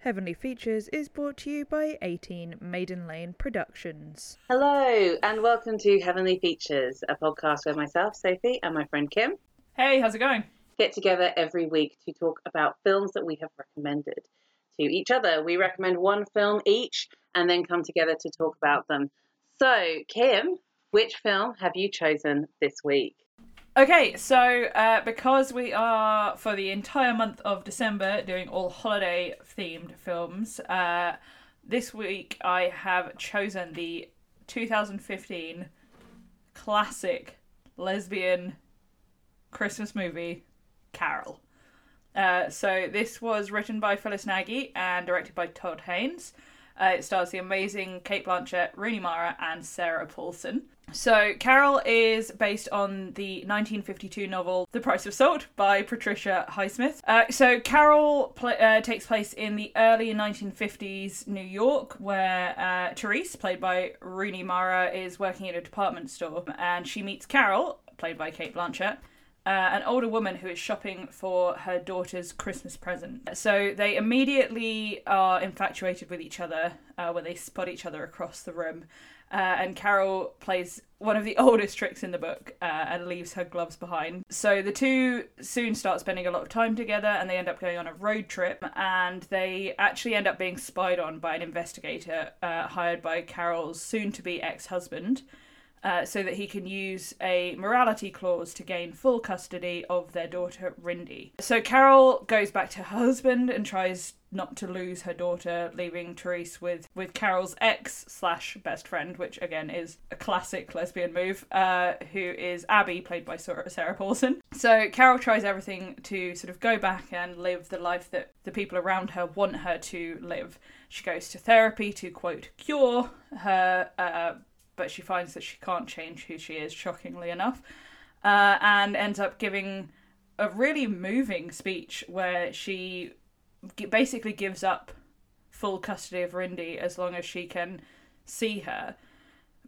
Heavenly Features is brought to you by 18 Maiden Lane Productions. Hello, and welcome to Heavenly Features, a podcast where myself, Sophie, and my friend Kim Hey, how's it going? get together every week to talk about films that we have recommended to each other. We recommend one film each and then come together to talk about them. So, Kim, which film have you chosen this week? Okay, so uh, because we are for the entire month of December doing all holiday themed films, uh, this week I have chosen the 2015 classic lesbian Christmas movie, Carol. Uh, so this was written by Phyllis Nagy and directed by Todd Haynes. Uh, it stars the amazing Cate Blanchett, Rooney Mara, and Sarah Paulson. So Carol is based on the 1952 novel *The Price of Salt* by Patricia Highsmith. Uh, so Carol pl- uh, takes place in the early 1950s New York, where uh, Therese, played by Rooney Mara, is working in a department store, and she meets Carol, played by Cate Blanchett, uh, an older woman who is shopping for her daughter's Christmas present. So they immediately are infatuated with each other uh, when they spot each other across the room. Uh, and Carol plays one of the oldest tricks in the book uh, and leaves her gloves behind. So the two soon start spending a lot of time together and they end up going on a road trip. And they actually end up being spied on by an investigator uh, hired by Carol's soon to be ex husband uh, so that he can use a morality clause to gain full custody of their daughter Rindy. So Carol goes back to her husband and tries not to lose her daughter, leaving Therese with with Carol's ex slash best friend, which again is a classic lesbian move. Uh, who is Abby, played by Sarah Paulson. So Carol tries everything to sort of go back and live the life that the people around her want her to live. She goes to therapy to quote cure her uh, but she finds that she can't change who she is, shockingly enough, uh, and ends up giving a really moving speech where she basically gives up full custody of Rindy as long as she can see her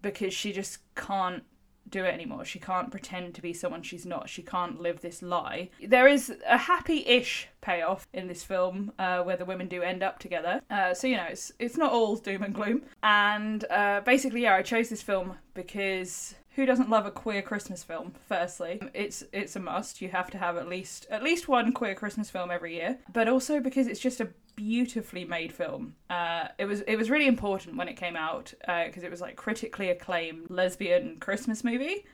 because she just can't do it anymore. She can't pretend to be someone she's not. She can't live this lie. There is a happy-ish payoff in this film uh, where the women do end up together. Uh, so you know, it's it's not all doom and gloom. And uh, basically, yeah, I chose this film because who doesn't love a queer Christmas film? Firstly, it's it's a must. You have to have at least at least one queer Christmas film every year. But also because it's just a beautifully made film. Uh, it was it was really important when it came out because uh, it was like critically acclaimed lesbian Christmas movie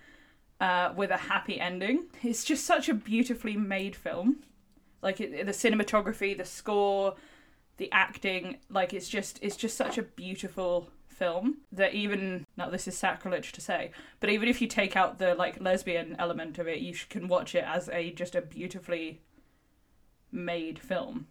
uh, with a happy ending. It's just such a beautifully made film. Like it, the cinematography, the score, the acting, like it's just it's just such a beautiful film that even now this is sacrilege to say but even if you take out the like lesbian element of it you can watch it as a just a beautifully made film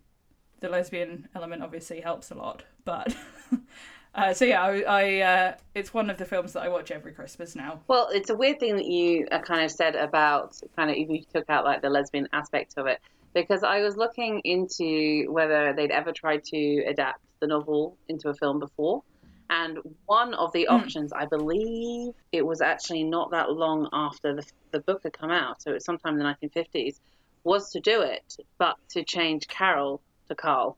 the lesbian element obviously helps a lot but uh, so yeah i, I uh, it's one of the films that i watch every christmas now Well, it's a weird thing that you uh, kind of said about kind of if you took out like the lesbian aspect of it because I was looking into whether they'd ever tried to adapt the novel into a film before. And one of the options, I believe it was actually not that long after the, the book had come out, so it was sometime in the 1950s, was to do it, but to change Carol to Carl.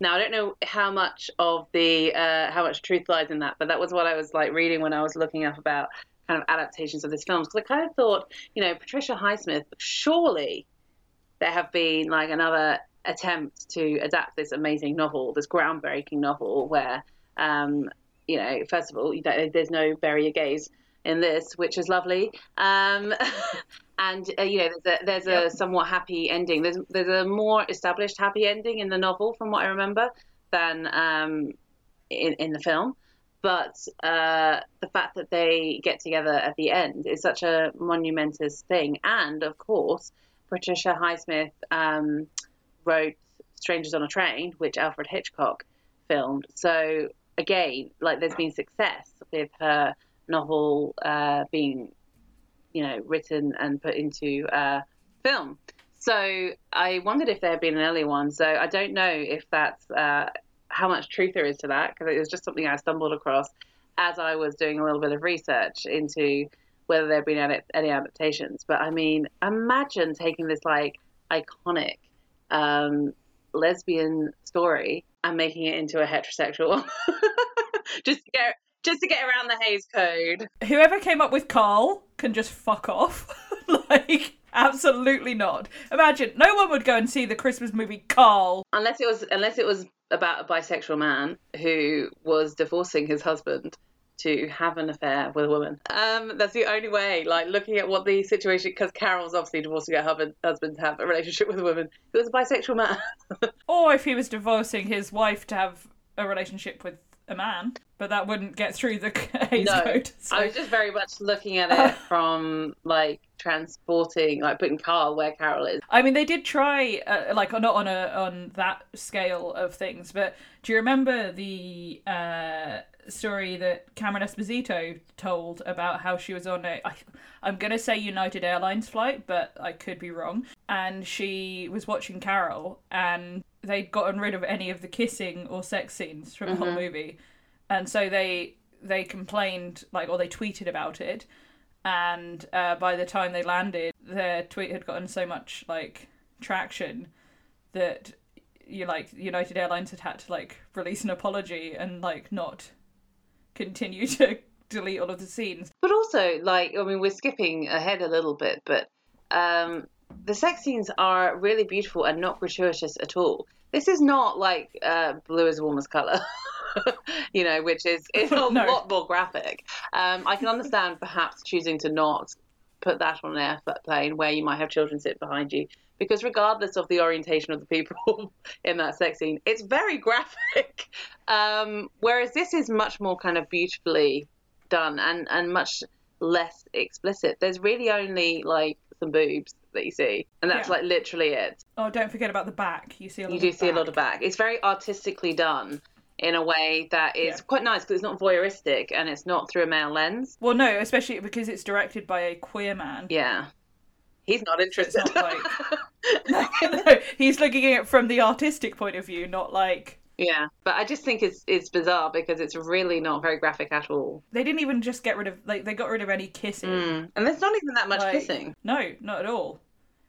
Now I don't know how much of the uh, how much truth lies in that, but that was what I was like reading when I was looking up about kind of adaptations of this film. Because I kind of thought, you know, Patricia Highsmith, surely there have been like another attempt to adapt this amazing novel, this groundbreaking novel, where um, you know, first of all, there's no bury your gays in this, which is lovely. Um, and uh, you know, there's a there's Yep. a somewhat happy ending. There's there's a more established happy ending in the novel, from what I remember, than um, in in the film. But uh, the fact that they get together at the end is such a monumentous thing. And of course, Patricia Highsmith um, wrote Strangers on a Train, which Alfred Hitchcock filmed. So again, like there's been success with her novel uh, being, you know, written and put into uh, film. So I wondered if there had been an early one. So I don't know if that's uh, how much truth there is to that because it was just something I stumbled across as I was doing a little bit of research into whether there had been any, any adaptations. But I mean, imagine taking this like iconic um, lesbian story and making it into a heterosexual just to get just to get around the Hays Code. Whoever came up with Carl can just fuck off. like, absolutely not. Imagine no one would go and see the Christmas movie Carl. Unless it was unless it was about a bisexual man who was divorcing his husband to have an affair with a woman. Um, that's the only way. Like looking at what the situation, because Carol's obviously divorcing her husband, husband to have a relationship with a woman who was a bisexual man. Or if he was divorcing his wife to have a relationship with a man, but that wouldn't get through the Hays no, Code. so- I was just very much looking at it from like transporting, like putting Carl where Carol is. I mean, they did try, uh, like, not on a on that scale of things. But do you remember the uh, story that Cameron Esposito told about how she was on a, I, I'm gonna say United Airlines flight, but I could be wrong. And she was watching Carol, and they'd gotten rid of any of the kissing or sex scenes from the whole movie, and so they they complained, like, or they tweeted about it. And uh, by the time they landed, their tweet had gotten so much like traction that you like United Airlines had had to like release an apology and like not continue to delete all of the scenes. But also, like, I mean, we're skipping ahead a little bit, but um, the sex scenes are really beautiful and not gratuitous at all. This is not like uh, blue is warmest color, you know, which is, is a No. lot more graphic. Um, I can understand perhaps choosing to not put that on an airplane where you might have children sit behind you, because regardless of the orientation of the people in that sex scene, it's very graphic. Um, whereas this is much more kind of beautifully done and and much less explicit. There's really only like some boobs that you see, and that's Yeah. like literally it. Oh, don't forget about the back. You see a lot. You do see a lot of back. It's very artistically done in a way that is Yeah. quite nice because it's not voyeuristic and it's not through a male lens. Well, no, especially because it's directed by a queer man. Yeah, he's not interested. not like- no, he's looking at it from the artistic point of view, not like yeah, but I just think it's it's bizarre because it's really not very graphic at all. they didn't even just get rid of like they got rid of any kissing. Mm. And there's not even that much Like- kissing. No, not at all.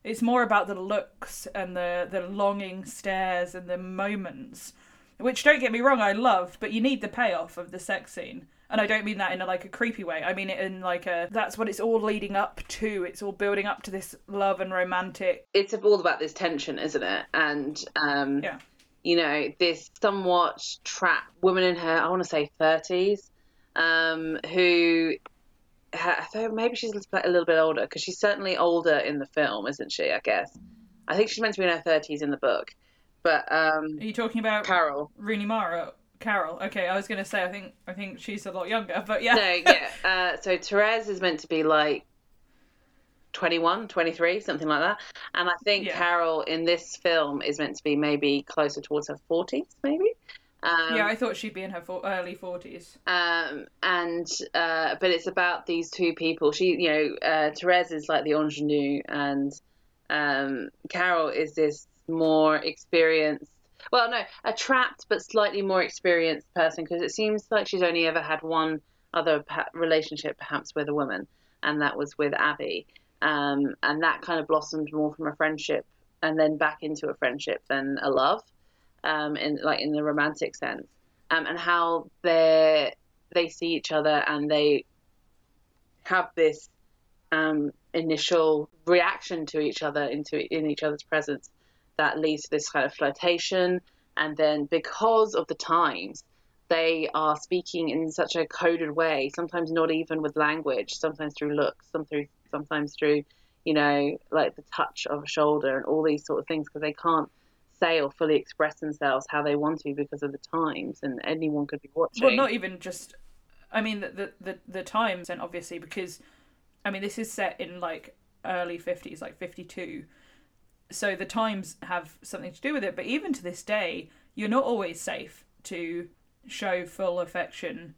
It's more about the looks and the the longing stares and the moments, which don't get me wrong, I love, but you need the payoff of the sex scene. And I don't mean that in a, like a creepy way. I mean it in like a that's what it's all leading up to. It's all building up to this love and romantic. It's all about this tension, isn't it? And um, Yeah. you know, this somewhat trapped woman in her, I want to say 30s, um, who I thought maybe she's a little bit older because she's certainly older in the film, isn't she? I guess. I think she's meant to be in her 30s in the book. But um, Are you talking about Carol. Rooney Mara? Carol. Okay, I was gonna say I think I think she's a lot younger, but yeah. No, yeah. Uh, so Therese is meant to be like 21, 23, something like that. And I think Yeah. Carol in this film is meant to be maybe closer towards her 40s, maybe. Um, yeah, I thought she'd be in her for- early forties. um, and uh, but it's about these two people. She, you know, uh, Therese is like the ingenue, and um, Carol is this more experienced. Well, no, a trapped but slightly more experienced person because it seems like she's only ever had one other pa- relationship, perhaps with a woman, and that was with Abby. Um, and that kind of blossomed more from a friendship and then back into a friendship than a love, um, in like in the romantic sense um, and how they they see each other and they have this um, initial reaction to each other into in each other's presence that leads to this kind of flirtation. And then because of the times they are speaking in such a coded way sometimes not even with language sometimes through looks some through sometimes through you know like the touch of a shoulder and all these sort of things because they can't say or fully express themselves how they want to because of the times and anyone could be watching Well, not even just. I mean, the the the, the times, and obviously because, I mean, this is set in like early fifties, like fifty two. So the times have something to do with it. But even to this day, you're not always safe to show full affection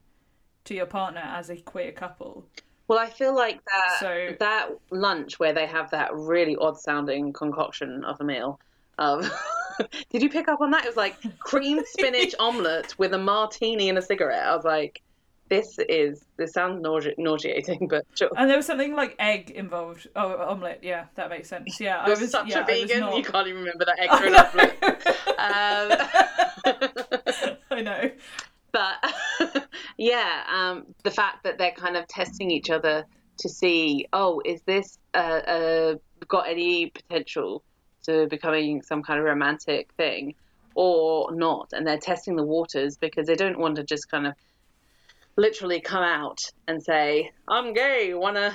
to your partner as a queer couple. Well, I feel like that So- that lunch where they have that really odd sounding concoction of a meal. Of um, did you pick up on that? It was like cream spinach omelette with a martini and a cigarette. I was like, this is this sounds nauseating, nauseating but sure. And there was something like egg involved. Oh, omelette. Yeah, that makes sense. Yeah, I You're was such yeah, a vegan, I was you can't even remember that extra omelette. um, I know. but yeah, um, the fact that they're kind of testing each other to see, oh, is this uh, uh, got any potential to becoming some kind of romantic thing or not? And they're testing the waters because they don't want to just kind of literally come out and say, I'm gay, wanna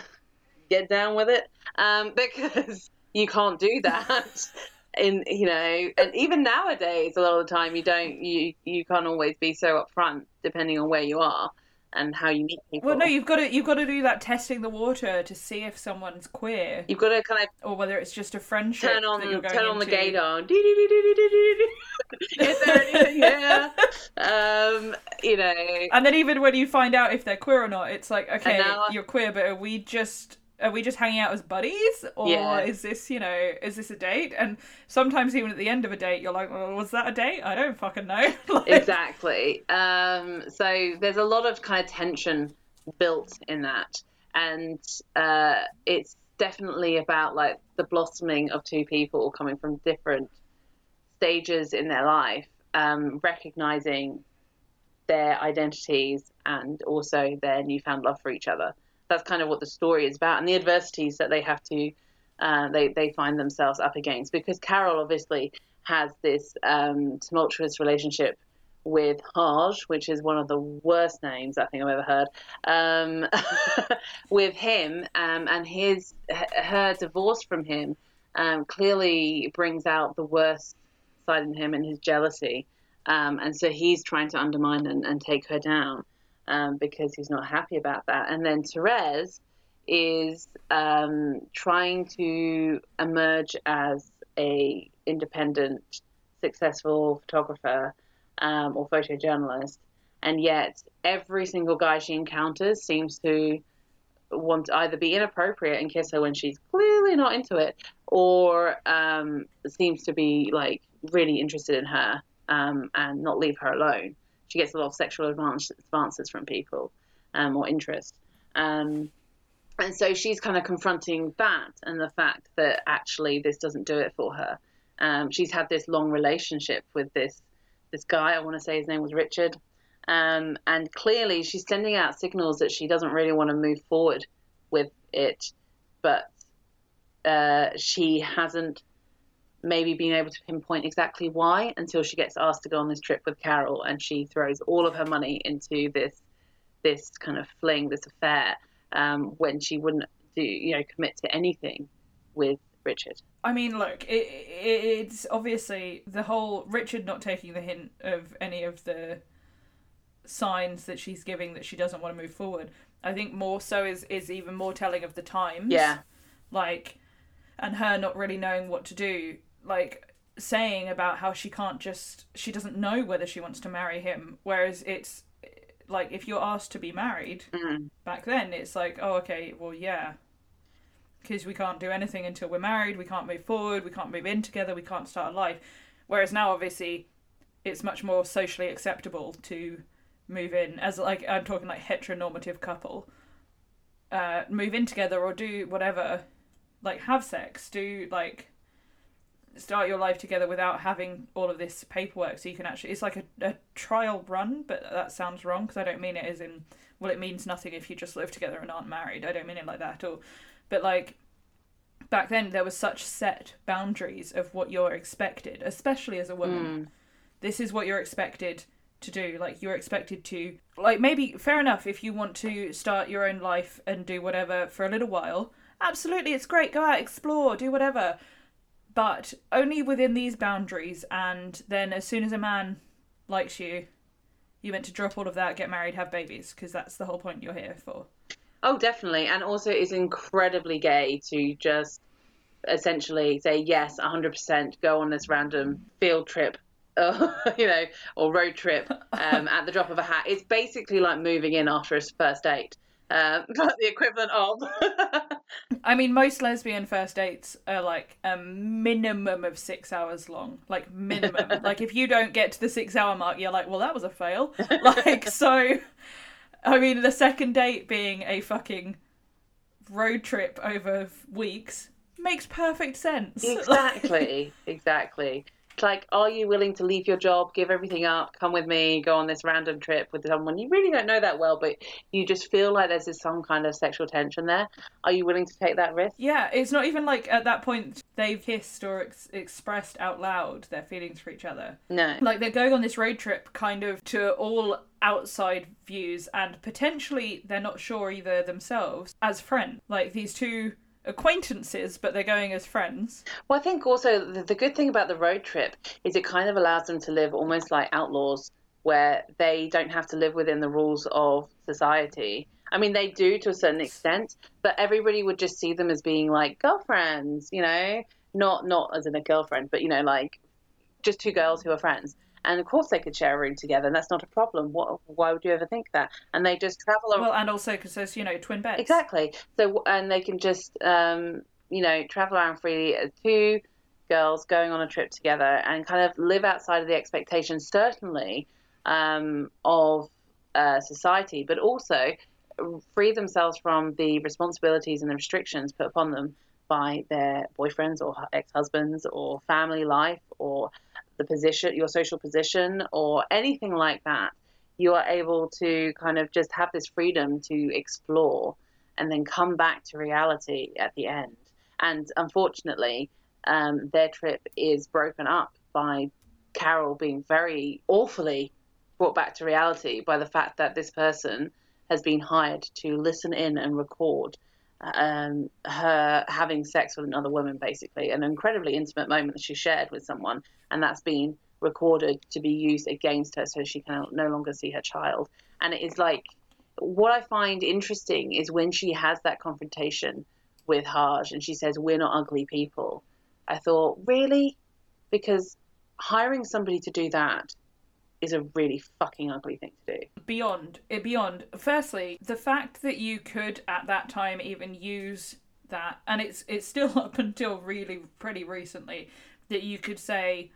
get down with it? Um, because you can't do that. In you know, and even nowadays, a lot of the time you don't you you can't always be so upfront depending on where you are and how you meet people. Well, no, you've got to you've got to do that testing the water to see if someone's queer You've got to kind of or whether it's just a friendship. turn on that you're going turn on the gaydar. Is there anything here? Um, you know, And then even when you find out if they're queer or not, it's like, okay, you're queer, but are we just are we just hanging out as buddies, or Yeah. is this you know is this a date? And sometimes even at the end of a date, you're like, well, was that a date? I don't fucking know. Like- exactly. Um, so there's a lot of kind of tension built in that, and uh, it's definitely about like the blossoming of two people coming from different stages in their life, um, recognizing their identities and also their newfound love for each other. That's kind of what the story is about, and the adversities that they have to uh, they they find themselves up against. Because Carol obviously has this um, tumultuous relationship with Harge, which is one of the worst names I think I've ever heard, um, with him, um, and his her divorce from him um, clearly brings out the worst side in him and his jealousy, um, and so he's trying to undermine and, and take her down um, because he's not happy about that. And then Therese is um, trying to emerge as a independent, successful photographer um, or photojournalist, and yet every single guy she encounters seems to want to either be inappropriate and kiss her when she's clearly not into it, or um, seems to be like really interested in her um, and not leave her alone. She gets a lot of sexual advance, advances from people um, or interest. Um, and so she's kind of confronting that and the fact that actually this doesn't do it for her. Um, she's had this long relationship with this this guy. I want to say his name was Richard, um, and clearly she's sending out signals that she doesn't really want to move forward with it, but uh, she hasn't maybe being able to pinpoint exactly why until she gets asked to go on this trip with Carol, and she throws all of her money into this this kind of fling, this affair, um, when she wouldn't do you know commit to anything with Richard. I mean, look, it, it, it's obviously the whole Richard not taking the hint of any of the signs that she's giving that she doesn't want to move forward. I think more so is is even more telling of the times. Yeah. Like, and her not really knowing what to do. Like saying about how she can't just she doesn't know whether she wants to marry him. Whereas it's like if you're asked to be married Mm. back then, it's like, oh, okay, well, yeah. Because we can't do anything until we're married, we can't move forward, we can't move in together, we can't start a life. Whereas now, obviously, it's much more socially acceptable to move in as like I'm talking like heteronormative couple, uh, move in together or do whatever, like have sex, do like start your life together without having all of this paperwork. So you can actually it's like a, a trial run, but that sounds wrong because I don't mean it as in well it means nothing if you just live together and aren't married. I don't mean it like that at all. But like back then there was such set boundaries of what you're expected, especially as a woman. Hmm. This is what you're expected to do. Like you're expected to like maybe fair enough if you want to start your own life and do whatever for a little while. Absolutely, it's great. Go out, explore, do whatever. But only within these boundaries and then as soon as a man likes you, you're meant to drop all of that, get married, have babies, because that's the whole point you're here for. Oh, definitely. And also, it's incredibly gay to just essentially say, yes, 100%, go on this random field trip, uh, you know, or road trip um, at the drop of a hat. It's basically like moving in after a first date. Um, like the equivalent of. I mean, most lesbian first dates are like a minimum of six hours long. Like, minimum. like, if you don't get to the six hour mark, you're like, well, that was a fail. Like, so I mean, the second date being a fucking road trip over weeks makes perfect sense. Exactly, exactly. It's like, are you willing to leave your job, give everything up, come with me, go on this random trip with someone you really don't know that well, but you just feel like there's some kind of sexual tension there? Are you willing to take that risk? Yeah, it's not even like at that point they've kissed or ex- expressed out loud their feelings for each other. No. Like they're going on this road trip kind of to all outside views and potentially they're not sure either themselves as friends. Like these two acquaintances, but they're going as friends. Well, I think also the, the good thing about the road trip is it kind of allows them to live almost like outlaws, where they don't have to live within the rules of society. I mean, they do to a certain extent, but everybody would just see them as being like girlfriends, you know, not not as in a girlfriend, but you know, like just two girls who are friends. And of course, they could share a room together, and that's not a problem. What? Why would you ever think that? And they just travel around. Well, and also because there's you know twin beds. Exactly. So and they can just um, you know travel around freely as two girls going on a trip together and kind of live outside of the expectations certainly um, of uh, society, but also free themselves from the responsibilities and the restrictions put upon them by their boyfriends or ex-husbands or family life or the position, your social position, or anything like that, you are able to kind of just have this freedom to explore and then come back to reality at the end. And unfortunately, um, their trip is broken up by Carol being very awfully brought back to reality by the fact that this person has been hired to listen in and record um, her having sex with another woman, basically, an incredibly intimate moment that she shared with someone, and that's been recorded to be used against her so she can no longer see her child. And it is like, what I find interesting is when she has that confrontation with Harge and she says, We're not ugly people. I thought, really? Because hiring somebody to do that is a really fucking ugly thing to do. Beyond it, beyond. Firstly, the fact that you could at that time even use that, and it's it's still up until really pretty recently that you could say,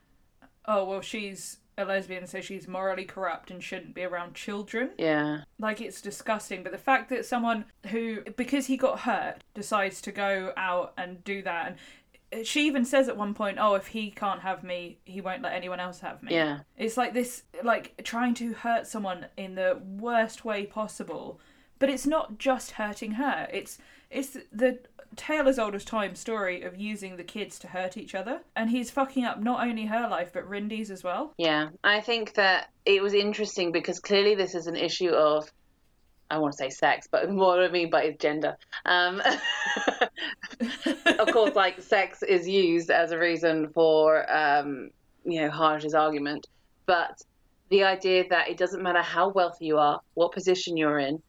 oh well, she's a lesbian, so she's morally corrupt and shouldn't be around children. Yeah. Like it's disgusting. But the fact that someone who, because he got hurt, decides to go out and do that, and she even says at one point, "Oh, if he can't have me, he won't let anyone else have me." Yeah. It's like this, like trying to hurt someone in the worst way possible, but it's not just hurting her. It's it's the tale as old as time story of using the kids to hurt each other, and he's fucking up not only her life but Rindy's as well. Yeah, I think that it was interesting because clearly this is an issue of I want to say sex, but what I mean by is gender. Um, of course, like sex is used as a reason for um, you know Harge's argument, but the idea that it doesn't matter how wealthy you are, what position you're in,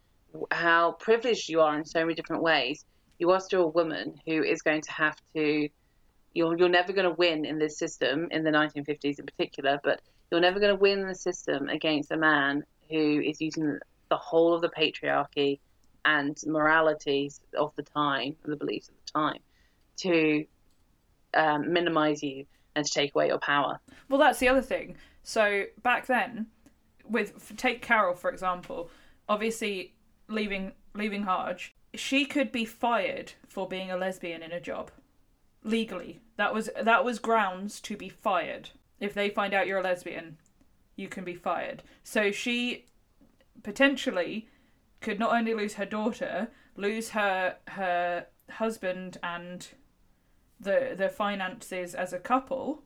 how privileged you are in so many different ways, you are still a woman who is going to have to. You're you're never going to win in this system in the 1950s in particular, but you're never going to win the system against a man who is using the whole of the patriarchy and moralities of the time and the beliefs of the time to um, minimize you and to take away your power. Well, that's the other thing. So back then, with take Carol for example, obviously leaving leaving Harge, she could be fired for being a lesbian in a job legally. That was that was grounds to be fired. If they find out you're a lesbian, you can be fired. So she potentially could not only lose her daughter, lose her her husband and the the finances as a couple,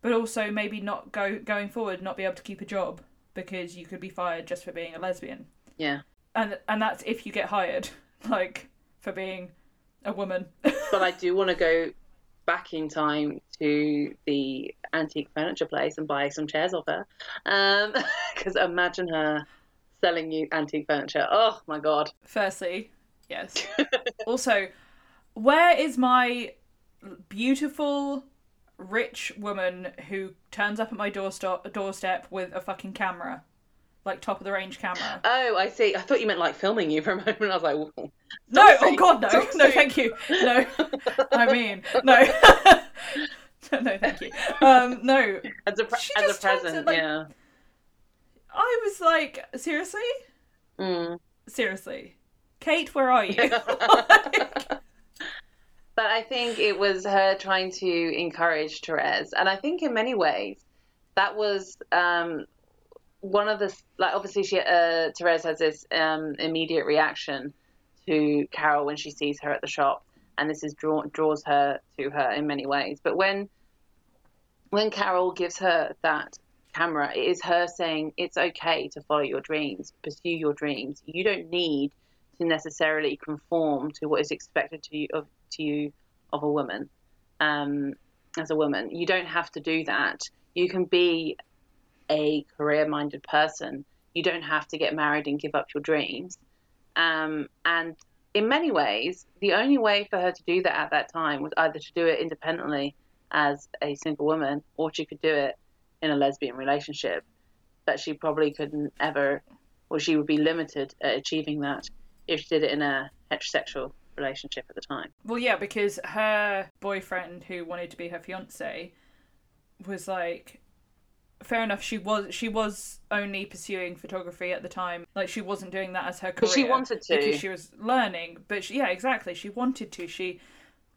but also maybe not go going forward not be able to keep a job because you could be fired just for being a lesbian. Yeah. And and that's if you get hired, like for being a woman. but I do want to go back in time to the antique furniture place and buy some chairs off her. Because um, imagine her selling you antique furniture. Oh my god. Firstly, yes. also, where is my beautiful rich woman who turns up at my doorstep doorstep with a fucking camera? Like top of the range camera. Oh, I see. I thought you meant like filming you for a moment. I was like, Whoa. no, oh god, no, no, thank you, no. I mean, no, no, thank you. Um, no. As a pre- as a present, like, yeah. I was like, seriously? Mm. Seriously. Cate, where are you? But I think it was her trying to encourage Therese, and I think in many ways that was um, one of the like. Obviously, she uh, Therese has this um, immediate reaction to Carol when she sees her at the shop, and this is draw, draws her to her in many ways. But when when Carol gives her that camera, it is her saying it's okay to follow your dreams, pursue your dreams. You don't need to necessarily conform to what is expected to you of to you of a woman. Um, as a woman, you don't have to do that. You can be a career-minded person. You don't have to get married and give up your dreams. Um, and in many ways, the only way for her to do that at that time was either to do it independently as a single woman, or she could do it in a lesbian relationship. that she probably couldn't ever, or she would be limited at achieving that if she did it in a heterosexual relationship at the time. well, yeah, because her boyfriend, who wanted to be her fiance, was like, fair enough. She was she was only pursuing photography at the time. Like she wasn't doing that as her career. She wanted to. because she was learning. But she, yeah, exactly. She wanted to. She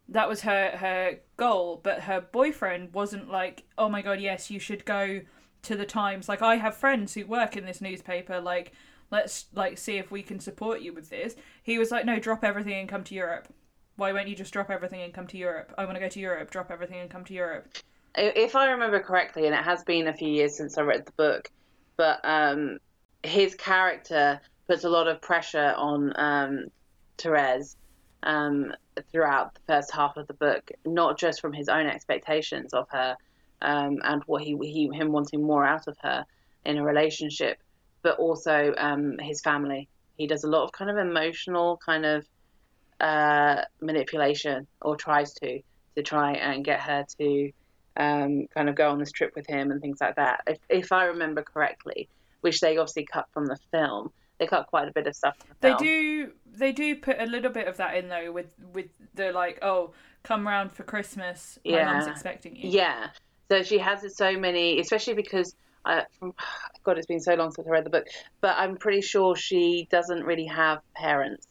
that was her her goal. But her boyfriend wasn't like, oh my god, yes, you should go to the Times. Like I have friends who work in this newspaper. Like let's like see if we can support you with this. He was like, no, drop everything and come to Europe. Why won't you just drop everything and come to Europe? I want to go to Europe. Drop everything and come to Europe. if I remember correctly, and it has been a few years since I read the book, but um, his character puts a lot of pressure on um, Therese um, throughout the first half of the book, not just from his own expectations of her um, and what he, he him wanting more out of her in a relationship, but also um, his family. He does a lot of kind of emotional kind of uh, manipulation, or tries to, to try and get her to um, kind of go on this trip with him and things like that. If, if I remember correctly, which they obviously cut from the film, they cut quite a bit of stuff. The They film. do they do put a little bit of that in though with with the like oh come round for Christmas my Yeah. mum's expecting you. Yeah. So she has so many, especially because I, from, God, it's been so long since I read the book, but I'm pretty sure she doesn't really have parents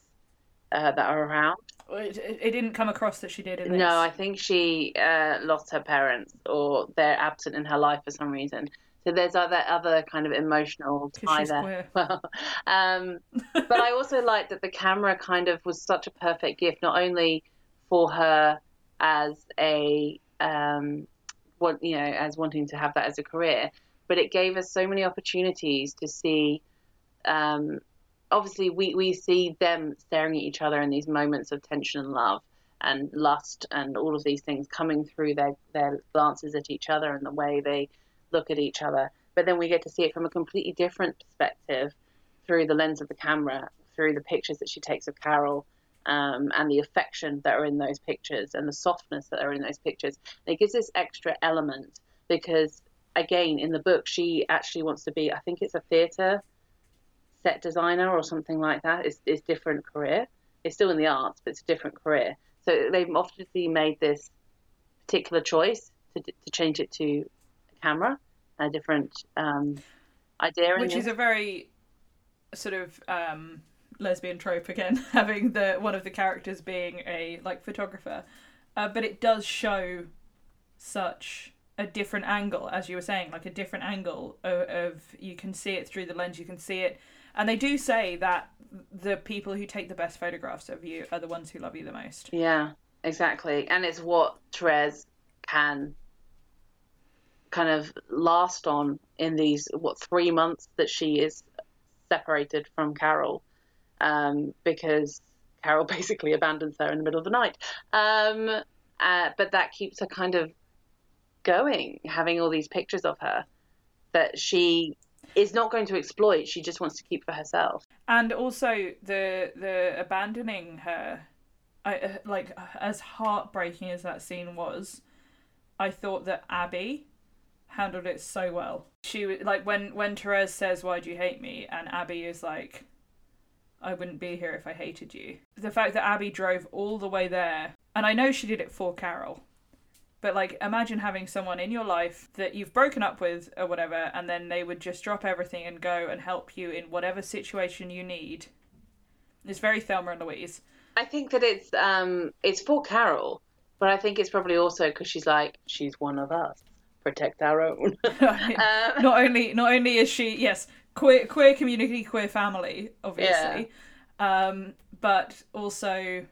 uh, that are around. It, it it didn't come across that she did in this. No, I think she uh, lost her parents or they're absent in her life for some reason. So there's other other kind of emotional tie there. Well, um, but I also like that the camera kind of was such a perfect gift, not only for her as a um, what you know as wanting to have that as a career, but it gave us so many opportunities to see. Um, obviously, we we see them staring at each other in these moments of tension and love and lust and all of these things coming through their their glances at each other and the way they look at each other. But then we get to see it from a completely different perspective through the lens of the camera, through the pictures that she takes of Carol, um, and the affection that are in those pictures and the softness that are in those pictures. And it gives this extra element because, again, in the book, she actually wants to be, I think it's a theatre set designer or something like that. It's, it's different career. It's still in the arts, but it's a different career. So they've obviously made this particular choice to, to change it to camera, a different um, idea. in which is a very sort of um, lesbian trope again, having the one of the characters being a like photographer, uh, but it does show such a different angle, as you were saying, like a different angle of, of you can see it through the lens, you can see it, and they do say that the people who take the best photographs of you are the ones who love you the most. Yeah, exactly. And it's what Therese can kind of last on in these, what, three months that she is separated from Carol um, because Carol basically abandons her in the middle of the night. Um, uh, but that keeps her kind of going, having all these pictures of her that she is not going to exploit. She just wants to keep for herself. and also the the abandoning her i uh, like as heartbreaking as that scene was i thought that abby handled it so well she was like when when therese says why do you hate me and abby is like i wouldn't be here if i hated you the fact that abby drove all the way there and i know she did it for carol but like imagine having someone in your life that you've broken up with or whatever, and then they would just drop everything and go and help you in whatever situation you need. It's very Thelma and Louise. I think that it's um it's for Carol, but I think it's probably also because she's like she's one of us. Protect our own. Uh, not only not only is she yes queer queer community queer family obviously, um, but also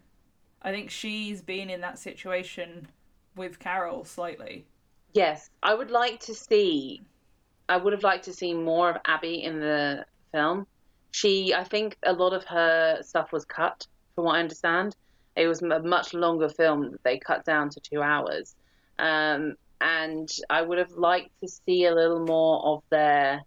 I think she's been in that situation with Carol slightly. Yes, I would like to see. I would have liked to see more of Abby in the film. She, I think, a lot of her stuff was cut, from what I understand. It was a much longer film that they cut down to two hours, um, and I would have liked to see a little more of their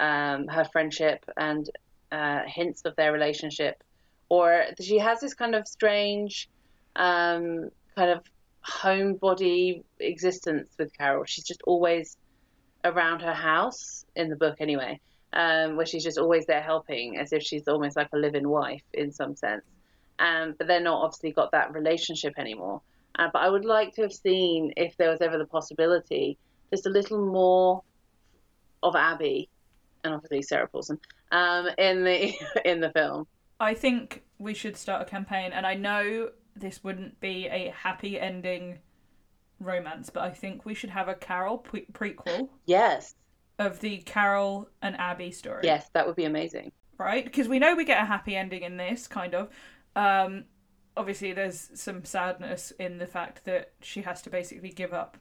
um, her friendship and uh, hints of their relationship. Or she has this kind of strange, um, kind of homebody existence with Carol. She's just always around her house in the book, anyway, um, where she's just always there helping, as if she's almost like a live-in wife in some sense. Um, but they're not obviously got that relationship anymore. Uh, but I would like to have seen, if there was ever the possibility, just a little more of Abby, and obviously Sarah Paulson, um, in the in the film. I think we should start a campaign, and I know this wouldn't be a happy ending romance, but I think we should have a Carol pre- prequel Yes, of the Carol and Abby story. yes, that would be amazing. Right? Because we know we get a happy ending in this, kind of. Um, obviously, there's some sadness in the fact that she has to basically give up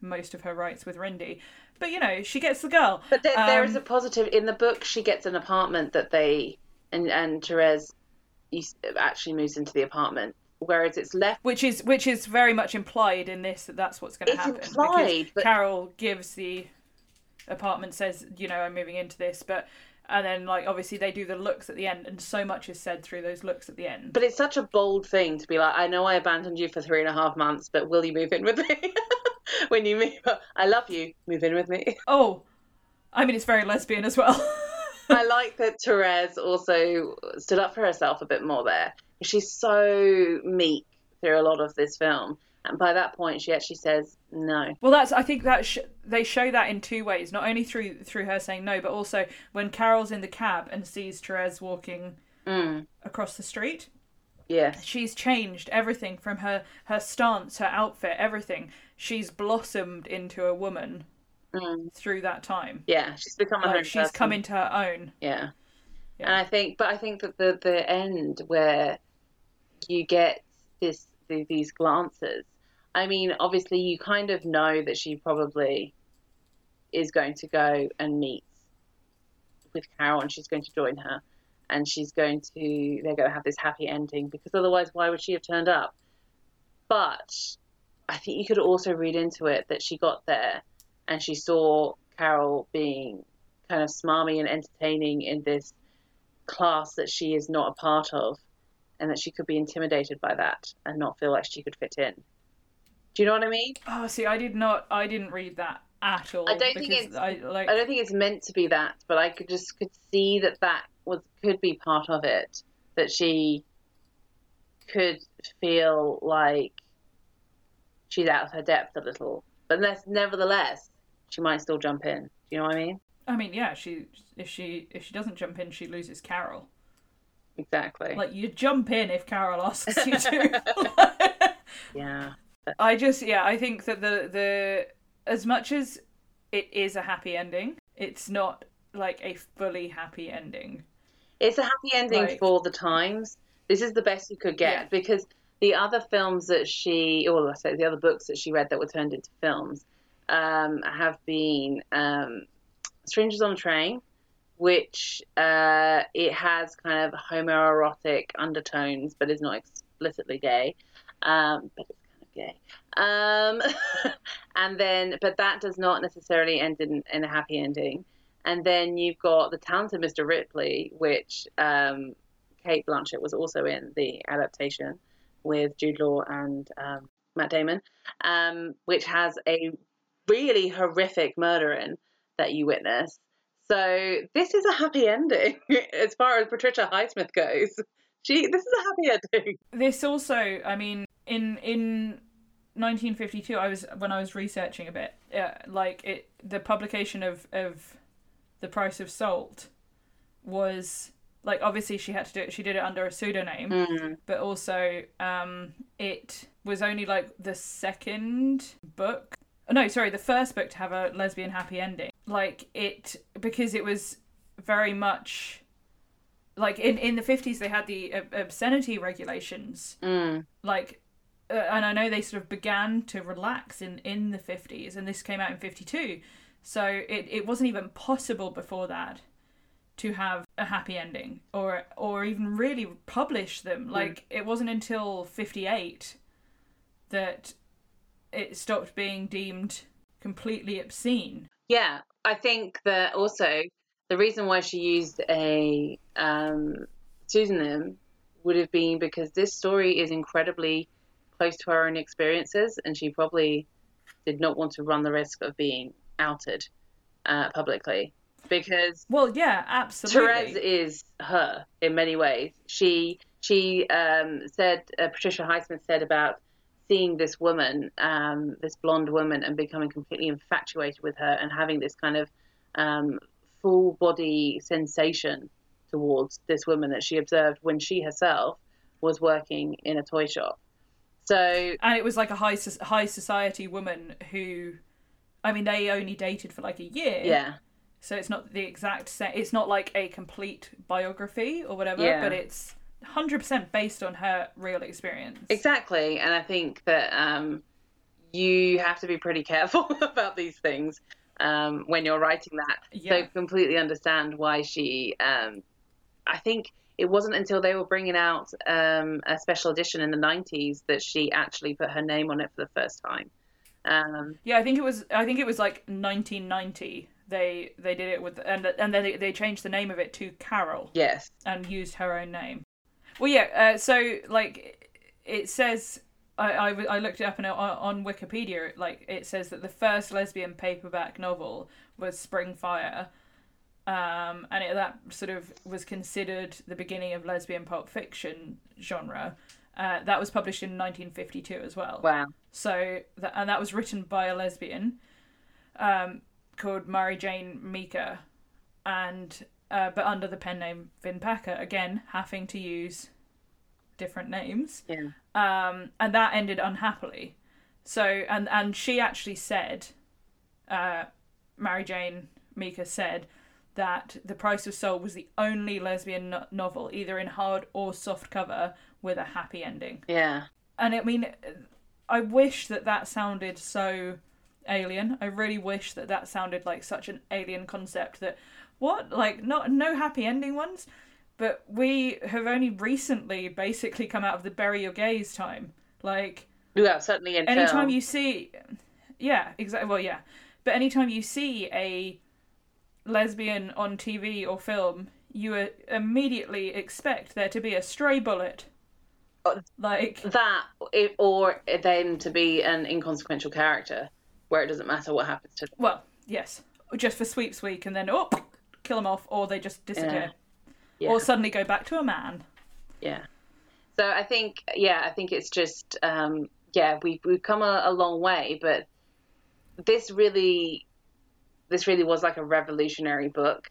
most of her rights with Rindy. But, you know, she gets the girl. But there, there is Um, a positive in the book. She gets an apartment that they and and Therese actually moves into the apartment, whereas it's left. which is which is very much implied in this that that's what's going to It's happen implied, but- Carol gives the apartment says you know I'm moving into this but and then like obviously they do the looks at the end and so much is said through those looks at the end But it's such a bold thing to be like, I know I abandoned you for three and a half months, but will you move in with me? when you move, I love you. Move in with me. oh I mean it's very lesbian as well I like that Therese also stood up for herself a bit more there. She's so meek through a lot of this film, and by that point, she actually says no. well that's I think that sh- they show that in two ways not only through through her saying no but also when Carol's in the cab and sees Therese walking Mm, across the street Yeah, she's changed everything from her her stance her outfit everything she's blossomed into a woman Mm, through that time yeah, she's become a like she's person. come into her own Yeah. Yeah. And I think, but I think that the the end where you get this the, these glances. I mean, obviously, you kind of know that she probably is going to go and meet with Carol, and she's going to join her, and she's going to they're going to have this happy ending because otherwise, why would she have turned up? But I think you could also read into it that she got there and she saw Carol being kind of smarmy and entertaining in this class that she is not a part of, and that she could be intimidated by that and not feel like she could fit in. Do you know what I mean? oh see i did not i didn't read that at all I don't think it's- i like I don't think it's meant to be that, but I could just could see that that was could be part of it. That she could feel like she's out of her depth a little, but nevertheless, she might still jump in. Do you know what I mean? i mean yeah she if she if she doesn't jump in she loses carol Exactly. like you jump in if carol asks you to yeah. I just yeah, I think that the the as much as it is a happy ending, it's not like a fully happy ending. It's a happy ending Like- for the times. This is the best you could get Yeah. because the other films that she, or I say the other books that she read that were turned into films, um, have been um, Strangers on a Train, which uh, it has kind of homoerotic undertones, but is not explicitly gay, um, but it's gay. Um, and then, but that does not necessarily end in, in a happy ending. And then you've got the talented Mr. Ripley, which um, Cate Blanchett was also in the adaptation with Jude Law and um, Matt Damon, um, which has a really horrific murder in that you witness. So this is a happy ending as far as Patricia Highsmith goes. She, this is a happy ending. This also, I mean, in in 1952, I was when I was researching a bit, uh, like it, the publication of of the price of salt was like obviously she had to do it. She did it under a pseudonym, Mm. but also um, it was only like the second book. No, sorry, the first book to have a lesbian happy ending. Like it because it was very much like in in the 50s they had the ob- obscenity regulations Mm. like uh, and I know they sort of began to relax in in the 50s and this came out in 52 so it it wasn't even possible before that to have a happy ending or or even really publish them. Like it wasn't until 58 that it stopped being deemed completely obscene. Yeah, I think that also the reason why she used a um, pseudonym would have been because this story is incredibly close to her own experiences, and she probably did not want to run the risk of being outed uh, publicly. Because well yeah absolutely Therese is her in many ways. She she um, said uh, Patricia Highsmith said about seeing this woman, um, this blonde woman, and becoming completely infatuated with her and having this kind of um, full body sensation towards this woman that she observed when she herself was working in a toy shop. So and it was like a high high society woman who I mean they only dated for like a year yeah, so it's not the exact same it's not like a complete biography or whatever Yeah. but it's 100% based on her real experience Exactly, and I think that um, you have to be pretty careful about these things um, when you're writing that. Yeah. So completely understand why she. Um, I think it wasn't until they were bringing out um, a special edition in the '90s that she actually put her name on it for the first time. Um, yeah i think it was i think it was like 1990 they they did it with and and then they, they changed the name of it to carol yes. and used her own name. Well, yeah. Uh, so like it says, I, I, I looked it up and on, on Wikipedia, like it says that the first lesbian paperback novel was Spring Fire, um, and it, that sort of was considered the beginning of lesbian pulp fiction genre. Uh, that was published in 1952 as well. Wow. So that and that was written by a lesbian um, called Marijane Meaker, and uh, but under the pen name Vin Packer. Again, having to use different names. Yeah. Um, and that ended unhappily. So and and she actually said, uh, Mary Jane Meeker said that The Price of Salt was the only lesbian no- novel, either in hard or soft cover, with a happy ending Yeah. and I mean, I wish that that sounded so alien. I really wish that that sounded like such an alien concept that what like not no happy ending ones, but we have only recently basically come out of the bury your gays time. Like Yeah. Certainly in anytime you see, yeah, exactly. Well, yeah, but anytime you see a lesbian on TV or film, you uh, immediately expect there to be a stray bullet. Like that, it, or then to be an inconsequential character, where it doesn't matter what happens to them. Well, yes, just for sweeps week, and then oh, kill them off, or they just disappear, Yeah. or suddenly go back to a man. Yeah. So I think, yeah, I think it's just, um, yeah, we've we've come a, a long way, but this really, this really was like a revolutionary book.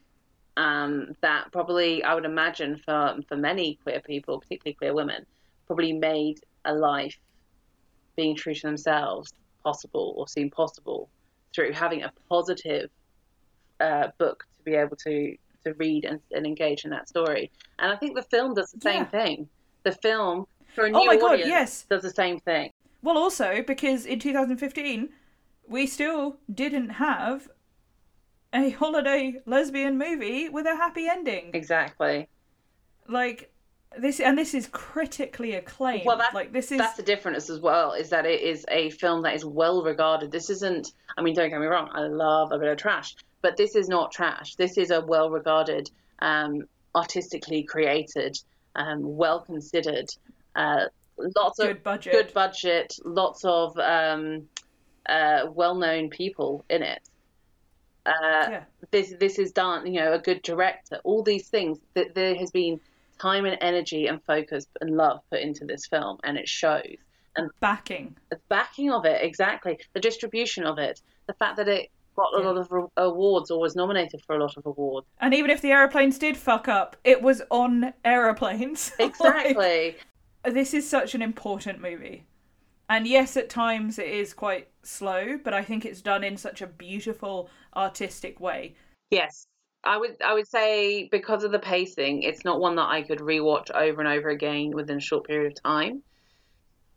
Um, that probably I would imagine for for many queer people, particularly queer women, probably made a life being true to themselves possible or seem possible through having a positive uh, book to be able to to read and, and engage in that story. And I think the film does the same Yeah. thing. The film for a new Oh my God, audience yes. does the same thing. Well, also because in 2015 we still didn't have a holiday lesbian movie with a happy ending. Exactly. Like this, and this is critically acclaimed. Well, that's like this is that's the difference as well. Is that it is a film that is well regarded. This isn't. I mean, don't get me wrong. I love a bit of trash, but this is not trash. This is a well regarded, um, artistically created, um, well considered. Uh, lots of good budget. good budget, lots of um, uh, well-known people in it. Uh, Yeah. This this is done, you know, a good director. All these things that there has been time and energy and focus and love put into this film, and it shows. and Backing. the backing of it, exactly, the distribution of it, the fact that it got a Yeah. lot of awards or was nominated for a lot of awards. And even if the aeroplanes did fuck up, it was on aeroplanes. Like, Exactly. this is such an important movie. And yes, at times it is quite slow, but I think it's done in such a beautiful, artistic way. yes. I would I would say because of the pacing, it's not one that I could rewatch over and over again within a short period of time.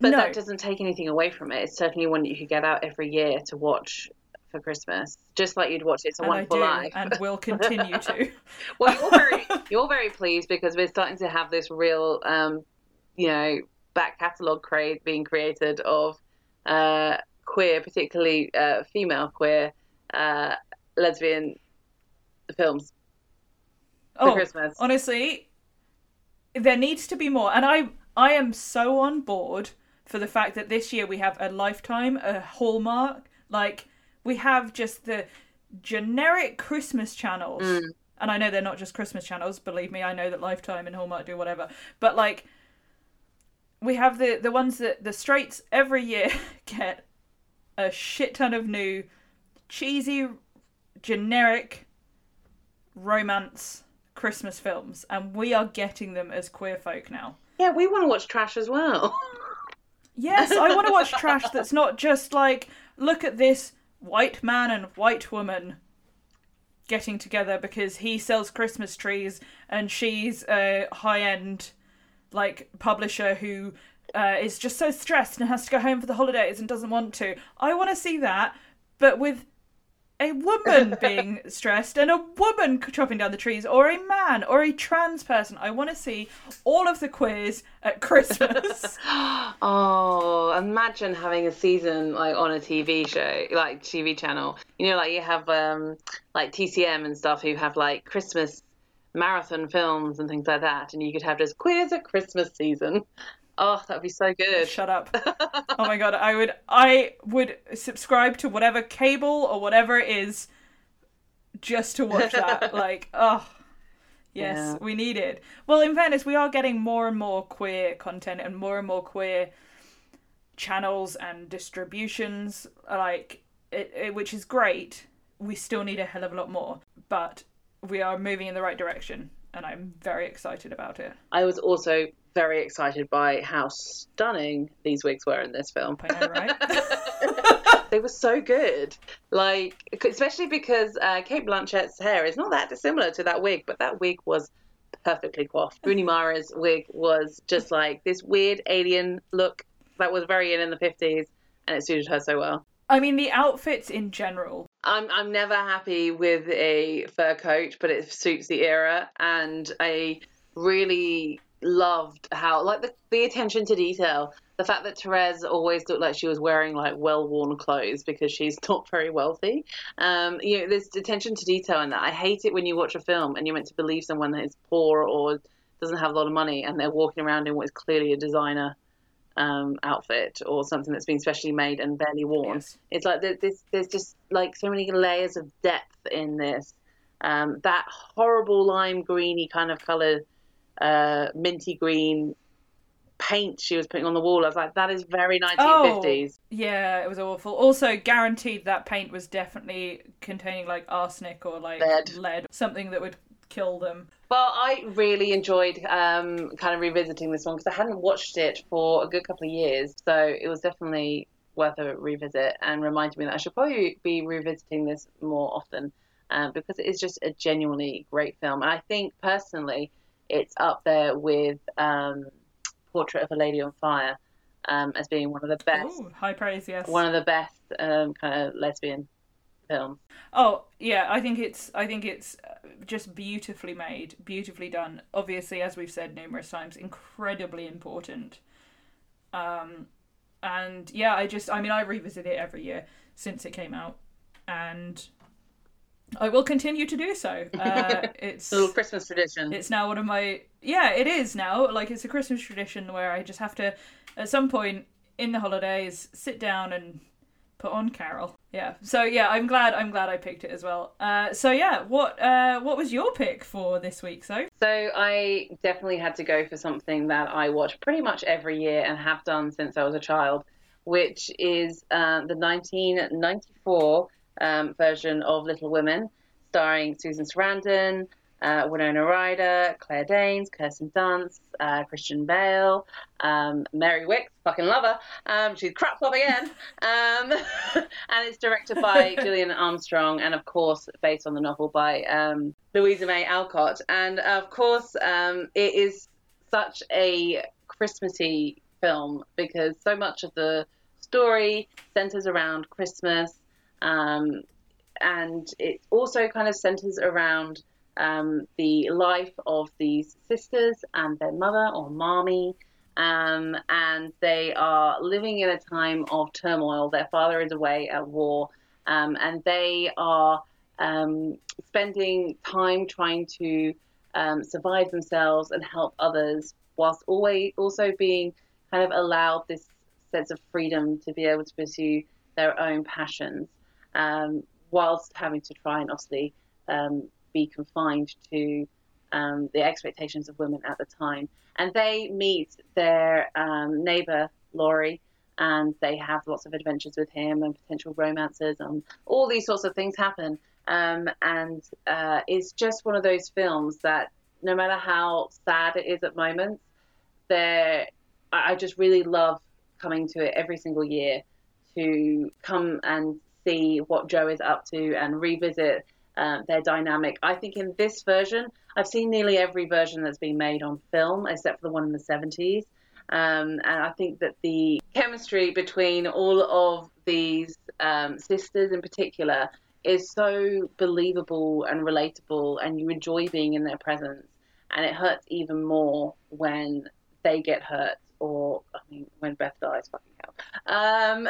But No. that doesn't take anything away from it. It's certainly one that you could get out every year to watch for Christmas, just like you'd watch It's a and I Wonderful do, Life. and will continue to. Well, you're very you're very pleased because we're starting to have this real, um, you know, back catalogue cra- being created of uh, queer, particularly uh, female queer uh, lesbian films for Oh, Christmas. honestly, there needs to be more. And I, I am so on board for the fact that this year we have a Lifetime, a Hallmark, like we have just the generic Christmas channels. And I know they're not just Christmas channels. Believe me, I know that Lifetime and Hallmark do whatever. But like, we have the the ones that the straights every year get a shit ton of new cheesy, generic romance Christmas films, and we are getting them as queer folk now. Yeah, we want to watch trash as well. Yes, I want to watch trash that's not just like, look at this white man and white woman getting together because he sells Christmas trees and she's a high end like publisher who uh, is just so stressed and has to go home for the holidays and doesn't want to. I want to see that, but with a woman being stressed and a woman chopping down the trees, or a man, or a trans person. I want to see all of the queers at Christmas. Oh, imagine having a season like on a TV show, like TV channel. You know, like you have um like TCM and stuff who have like Christmas marathon films and things like that, and you could have just queers at Christmas season. Oh, that'd be so good. Oh, shut up. oh my god, I would I would subscribe to whatever cable or whatever it is just to watch that. like, oh yes, Yeah. we need it. Well, in fairness, we are getting more and more queer content and more and more queer channels and distributions like it, it, which is great. We still need a hell of a lot more, but we are moving in the right direction and I'm very excited about it. I was also very excited by how stunning these wigs were in this film. I know, right? they were so good. Like, especially because uh, Cate Blanchett's hair is not that dissimilar to that wig, but that wig was perfectly coiffed. Rooney Mara's wig was just like this weird alien look that was very in in the 50s, and it suited her so well. I mean, the outfits in general. I'm I'm never happy with a fur coat, but it suits the era, and I really loved how like the, the attention to detail. The fact that Therese always looked like she was wearing like well worn clothes because she's not very wealthy. Um, you know, there's attention to detail in that. I hate it when you watch a film and you're meant to believe someone that is poor or doesn't have a lot of money and they're walking around in what is clearly a designer um, outfit or something that's been specially made and barely worn. Yes. It's like there- there's there's just like so many layers of depth in this. Um, that horrible lime greeny kind of color, uh, minty green paint she was putting on the wall. I was like, that is very 1950s. Oh, Yeah, it was awful. Also, guaranteed that paint was definitely containing like arsenic or like Lead. something that would kill them. Well, I really enjoyed um, kind of revisiting this one because I hadn't watched it for a good couple of years, so it was definitely worth a revisit and reminded me that I should probably be revisiting this more often um, because it is just a genuinely great film. And I think personally, it's up there with um, Portrait of a Lady on Fire um, as being one of the best, Ooh, high praise, yes. one of the best um, kind of lesbian films. Oh yeah, I think it's I think it's uh, just beautifully made, beautifully done. Obviously, as we've said numerous times, incredibly important. Um, and yeah, I just I mean I revisit it every year since it came out, and I will continue to do so. Uh, it's A little Christmas tradition. it's now one of my yeah it is now like it's a christmas tradition where i just have to at some point in the holidays sit down and put on carol Yeah. So yeah, I'm glad. I'm glad I picked it as well. Uh, so yeah, what uh, what was your pick for this week? So So I definitely had to go for something that I watch pretty much every year and have done since I was a child, which is uh, the 1994 um, version of Little Women, starring Susan Sarandon, uh, Winona Ryder, Claire Danes, Kirsten Dunst, uh, Christian Bale, um, Mary Wickes, fucking love her. Um, she's crap flop again. Um, and it's directed by Gillian Armstrong and, of course, based on the novel by um, Louisa May Alcott. And, of course, um, it is such a Christmassy film because so much of the story centers around Christmas. Um, and it also kind of centers around um, the life of these sisters and their mother or mommy. Um, and they are living in a time of turmoil. Their father is away at war, um, and they are um, spending time trying to um, survive themselves and help others, whilst always also being kind of allowed this sense of freedom to be able to pursue their own passions, um, whilst having to try and obviously um, be confined to um, the expectations of women at the time. And they meet their um, neighbor, Laurie, and they have lots of adventures with him and potential romances, and all these sorts of things happen. Um, and uh, it's just one of those films that, no matter how sad it is at moments, there, I just really love coming to it every single year to come and see what Jo is up to and revisit uh, their dynamic. I think in this version, I've seen nearly every version that's been made on film, except for the one in the 70s. Um, and I think that the chemistry between all of these um, sisters in particular is so believable and relatable, and you enjoy being in their presence. And it hurts even more when they get hurt, or I mean, when Beth dies, fucking hell. Um,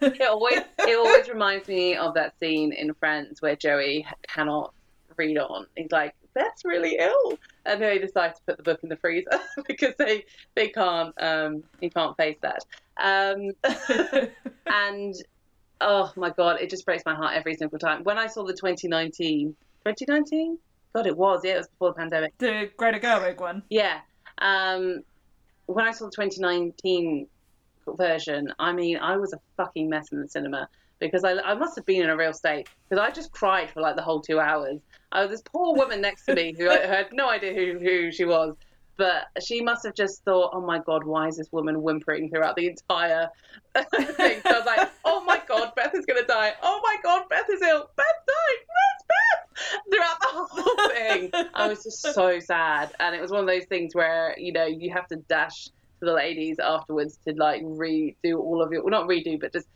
it always it always reminds me of that scene in Friends where Joey cannot read on. He's like, Beth's really ill, and then they decide to put the book in the freezer because they they can't um he can't face that. Um, and oh my god, it just breaks my heart every single time. When I saw the 2019, 2019, God, it was yeah, it was before the pandemic. the Greta Gerwig one. Yeah. Um, when I saw the 2019 version, I mean, I was a fucking mess in the cinema because I, I must have been in a real state because I just cried for like the whole two hours. I was this poor woman next to me who I had no idea who, who she was, but she must have just thought, oh my god, why is this woman whimpering throughout the entire thing? So I was like, oh my god, Beth is gonna die. Oh my god, Beth is ill. Beth died. Beth? Throughout the whole thing, I was just so sad, and it was one of those things where you know you have to dash to the ladies afterwards to like redo all of your, well, not redo, but just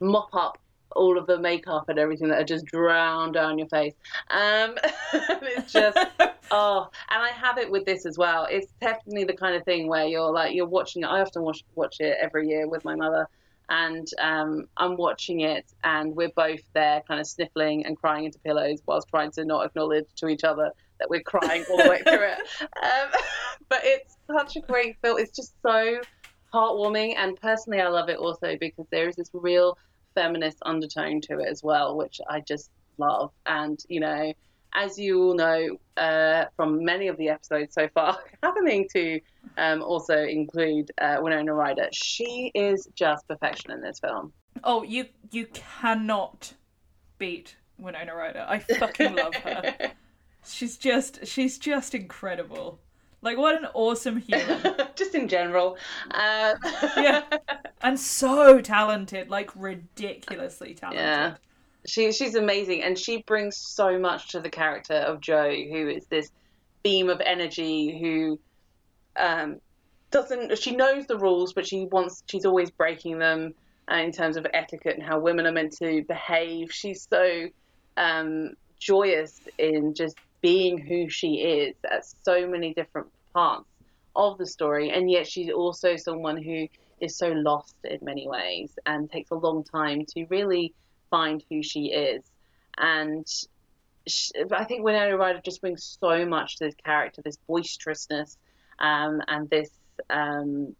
mop up all of the makeup and everything that had just drowned down your face. Um, it's just oh, and I have it with this as well. It's definitely the kind of thing where you're like you're watching it. I often watch watch it every year with my mother, and um, I'm watching it, and we're both there, kind of sniffling and crying into pillows whilst trying to not acknowledge to each other that we're crying all the way through it. Um, but it's such a great film. It's just so heartwarming, and personally, I love it also because there is this real feminist undertone to it as well, which I just love. And you know, as you all know uh, from many of the episodes so far, happening to um, also include uh, Winona Ryder, she is just perfection in this film. Oh, you you cannot beat Winona Ryder. I fucking love her. she's just she's just incredible. Like what an awesome human. just in general. Uh, yeah. And so talented, like ridiculously talented. Yeah. She she's amazing, and she brings so much to the character of Jo, who is this beam of energy who um, doesn't. She knows the rules, but she wants. She's always breaking them uh, in terms of etiquette and how women are meant to behave. She's so um, joyous in just being who she is at so many different parts of the story, and yet she's also someone who is so lost in many ways and takes a long time to really find who she is. And she, I think Winona Ryder just brings so much to this character, this boisterousness um, and this um,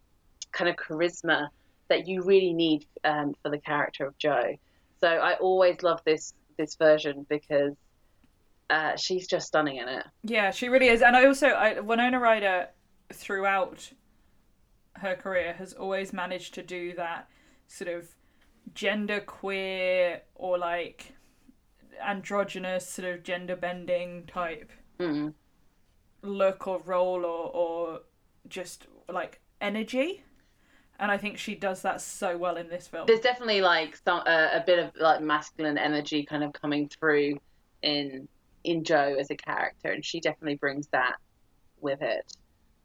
kind of charisma that you really need um, for the character of Jo. So I always love this this version because uh, she's just stunning in it. Yeah, she really is. And I also, I, Winona Ryder, throughout her career, has always managed to do that sort of gender queer or like androgynous, sort of gender bending type Mm. look or role or, or just like energy. And I think she does that so well in this film. There's definitely like some uh, a bit of like masculine energy kind of coming through in in Jo as a character, and she definitely brings that with it,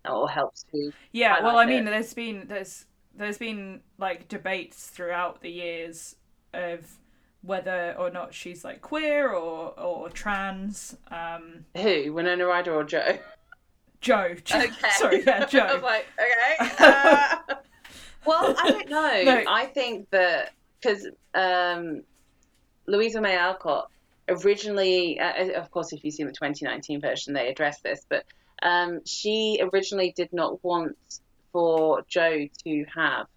or helps to. Yeah, well, I mean, it. there's been there's there's been like debates throughout the years of whether or not she's like queer or or trans. Um, Who Winona Ryder or Jo? Joe, Jo- Okay. sorry, yeah, I was like, okay. uh, well, I don't know. No. I think that because um, Louisa May Alcott originally, uh, of course, if you've seen the 2019 version, they address this, but um, she originally did not want for Jo to have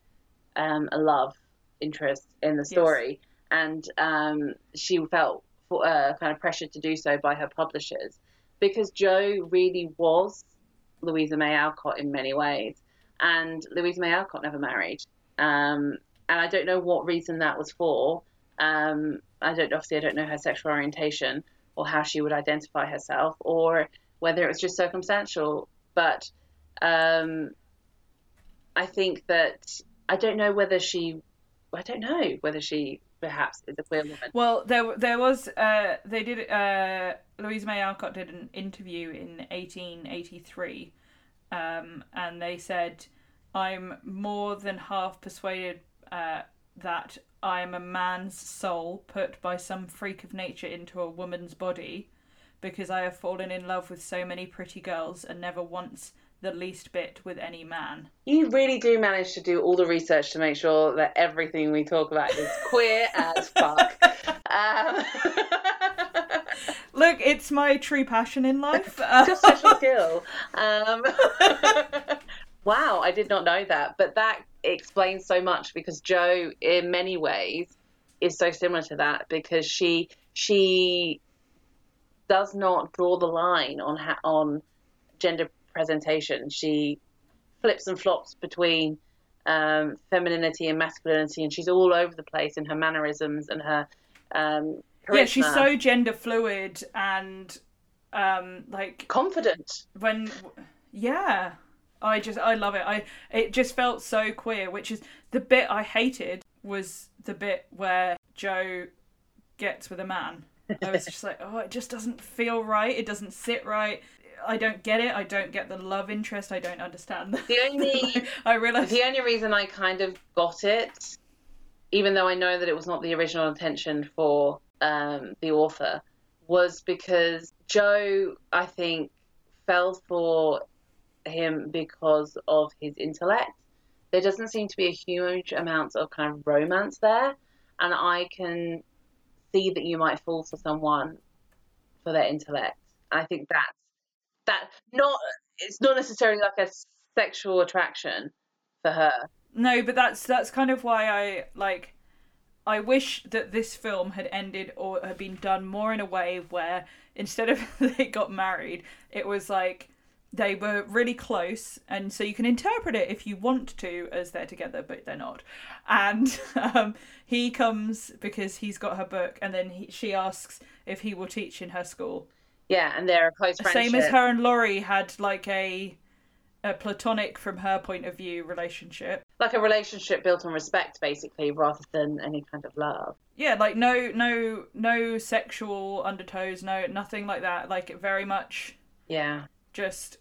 um, a love interest in the story, and um, she felt uh, kind of pressured to do so by her publishers because Jo really was Louisa May Alcott in many ways, and Louisa May Alcott never married. Um, and I don't know what reason that was for. Um, I don't obviously I don't know her sexual orientation or how she would identify herself, or whether it was just circumstantial. But um, I think that I don't know whether she, I don't know whether she perhaps is a queer woman. Well, there there was uh, they did uh, Louisa May Alcott did an interview in 1883, um, and they said, "I'm more than half persuaded uh, that I am a man's soul put by some freak of nature into a woman's body, because I have fallen in love with so many pretty girls and never once." The least bit with any man. You really do manage to do all the research to make sure that everything we talk about is queer as fuck. Um, Look, it's my true passion in life. it's a special skill. Um, wow, I did not know that, but that explains so much because Jo, in many ways, is so similar to that because she she does not draw the line on ha- on gender presentation. She flips and flops between um, femininity and masculinity, and she's all over the place in her mannerisms and her um, yeah, she's so gender fluid and um like confident. when yeah. I just i love it. I it just felt so queer which is the bit i hated was the bit where jo gets with a man. I was just like oh it just doesn't feel right. It doesn't sit right i don't get it i don't get the love interest i don't understand The only i realized The only reason I kind of got it, even though I know that it was not the original intention for um, the author, was because Jo, I think, fell for him because of his intellect. There doesn't seem to be a huge amount of kind of romance there, and I can see that you might fall for someone for their intellect. I think that's that not it's not necessarily like a sexual attraction for her. No, but that's that's kind of why I like. I wish that this film had ended or had been done more in a way where instead of they got married, it was like they were really close, and so you can interpret it if you want to as they're together, but they're not. And um, he comes because he's got her book, and then he, she asks if he will teach in her school. Yeah, and they're a close friendship. Same as her and Laurie had like a a platonic from her point of view relationship. Like a relationship built on respect, basically, rather than any kind of love. Yeah, like no no no sexual undertones, no nothing like that. Like very much Yeah. just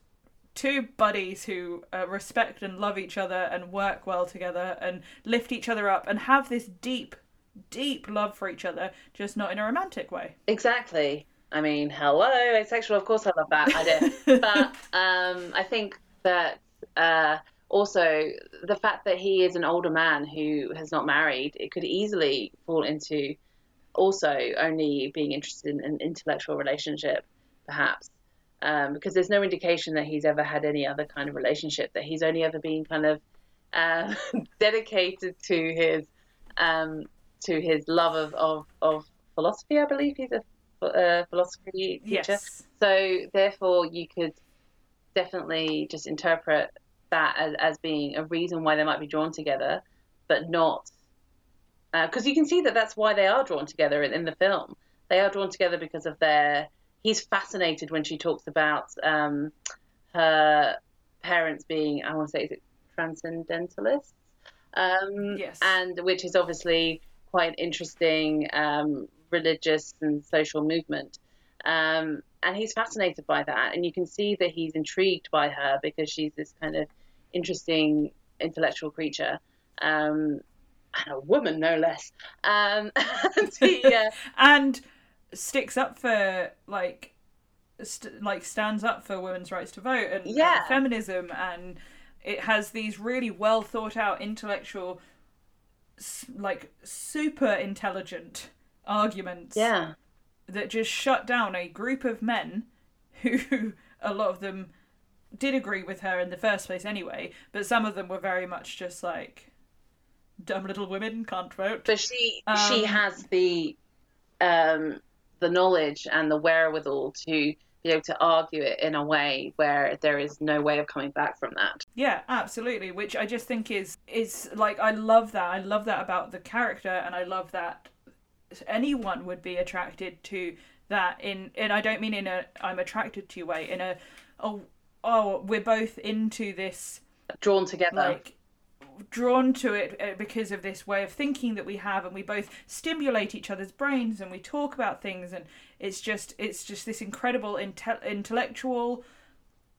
two buddies who uh, respect and love each other and work well together and lift each other up and have this deep deep love for each other, just not in a romantic way. Exactly. I mean, hello, asexual. Of course, I love that idea. but um, I think that uh, also the fact that he is an older man who has not married, it could easily fall into also only being interested in an intellectual relationship, perhaps. Um, because there's no indication that he's ever had any other kind of relationship, that he's only ever been kind of uh, dedicated to his um, to his love of, of, of philosophy. I believe he's a uh, philosophy teacher. Yes. So therefore, you could definitely just interpret that as, as being a reason why they might be drawn together, but not because you can see that that's why they are drawn together in, in the film. They are drawn together because of their. He's fascinated when she talks about um, her parents being, I want to say, is it transcendentalists? Um, Yes. And which is obviously quite an interesting um, religious and social movement. Um, and he's fascinated by that. And you can see that he's intrigued by her because she's this kind of interesting intellectual creature. Um, and a woman, no less. Um, and he, uh, and sticks up for like st- like stands up for women's rights to vote and, and Yeah. feminism and it has these really well thought out intellectual like super intelligent arguments yeah. that just shut down a group of men who a lot of them did agree with her in the first place anyway but some of them were very much just like dumb little women can't vote But she she Um, has the um, the knowledge and the wherewithal to be able to argue it in a way where there is no way of coming back from that. Yeah, absolutely. Which I just think is is like I love that. I love that about the character, and I love that anyone would be attracted to that. In and I don't mean in a I'm attracted to you way. In a oh oh we're both into this Drawn together. like drawn to it uh, because of this way of thinking that we have and we both stimulate each other's brains and we talk about things and it's just it's just this incredible inte- intellectual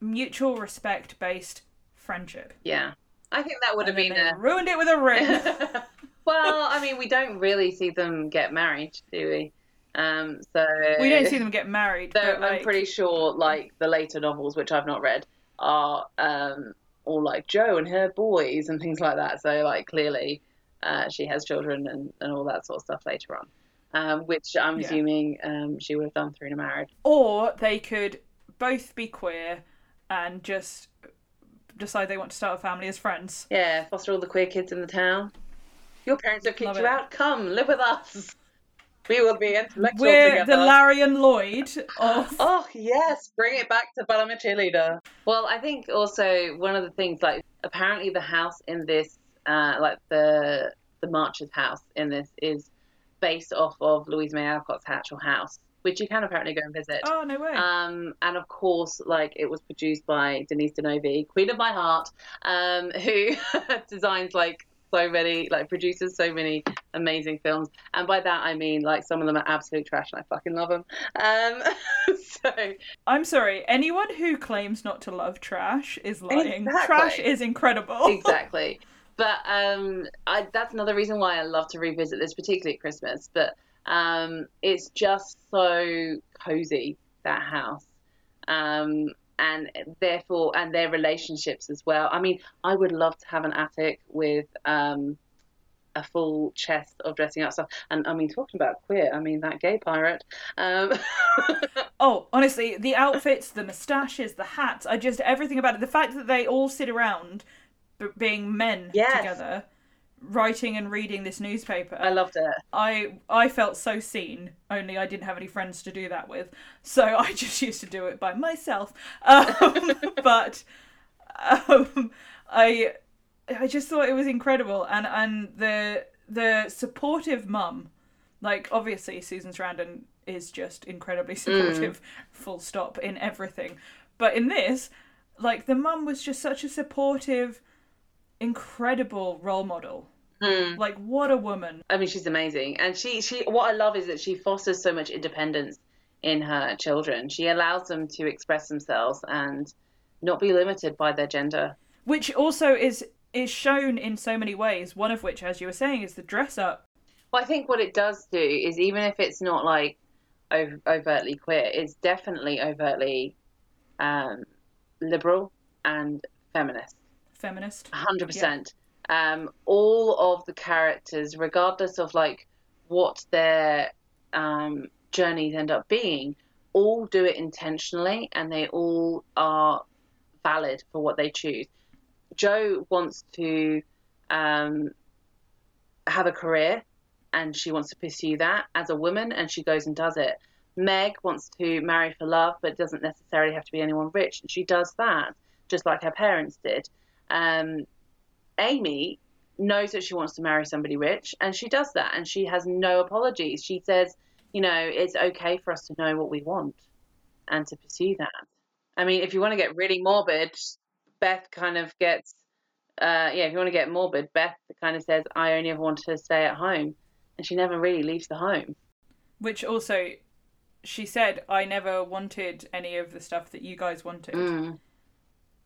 mutual respect based friendship yeah. I think that would have been a ruined it with a ring well, I mean, we don't really see them get married, do we? Um, so we don't see them get married So but I'm pretty sure, like the later novels, which I've not read, are um, all like Jo and her boys and things like that. So like clearly, uh, she has children and, and all that sort of stuff later on, um, which I'm Yeah. assuming um, she would have done through the marriage. or they could both be queer and just decide they want to start a family as friends Yeah, foster all the queer kids in the town. Your parents have kicked Love you it. out. Come live with us. We will be intellectual we're together. the Larry and Lloyd of Oh yes, bring it back to But I'm a Cheerleader. Well, I think also one of the things, like apparently the house in this, uh, like the the March's house in this, is based off of Louisa May Alcott's Orchard House, which you can apparently go and visit. oh no way Um, and of course, like it was produced by Denise Di Novi, Queen of My Heart, um, who designs like so many, like produces so many amazing films. And by that I mean like some of them are absolute trash, and I fucking love them. Um, so I'm sorry. Anyone who claims not to love trash is lying. Exactly. Trash is incredible. exactly. But um, I, that's another reason why I love to revisit this, particularly at Christmas. But um, it's just so cozy that house, um, and therefore, and their relationships as well. I mean, I would love to have an attic with um, a full chest of dressing up stuff. And I mean, talking about queer, I mean that gay pirate. Um, Oh, honestly, the outfits, the moustaches, the hats, I just everything about it. The fact that they all sit around, b- being men Yes. together, writing and reading this newspaper. I loved it. I I felt so seen. Only I didn't have any friends to do that with, so I just used to do it by myself. Um, but um, I I just thought it was incredible, and and the the supportive mum, like obviously Susan Sarandon is just incredibly supportive, full stop in everything. But in this, like the mum was just such a supportive, incredible role model. Like what a woman. I mean, she's amazing, and she she what I love is that she fosters so much independence in her children. She allows them to express themselves and not be limited by their gender. which also is is shown in so many ways one of which as you were saying is the dress up Well, I think what it does do is even if it's not like ov- overtly queer, it's definitely overtly um, liberal and feminist. feminist hundred percent. Um, all of the characters, regardless of like what their um, journeys end up being, all do it intentionally, and they all are valid for what they choose. Jo wants to um, have a career and she wants to pursue that as a woman, and she goes and does it. Meg wants to marry for love, but doesn't necessarily have to be anyone rich, and she does that just like her parents did. Um, Amy knows that she wants to marry somebody rich, and she does that, and she has no apologies. She says, you know, it's okay for us to know what we want and to pursue that. I mean, if you want to get really morbid, Beth kind of gets, uh, yeah, if you want to get morbid, Beth kind of says, I only ever wanted to stay at home. And she never really leaves the home. Which also, she said, I never wanted any of the stuff that you guys wanted. Mm.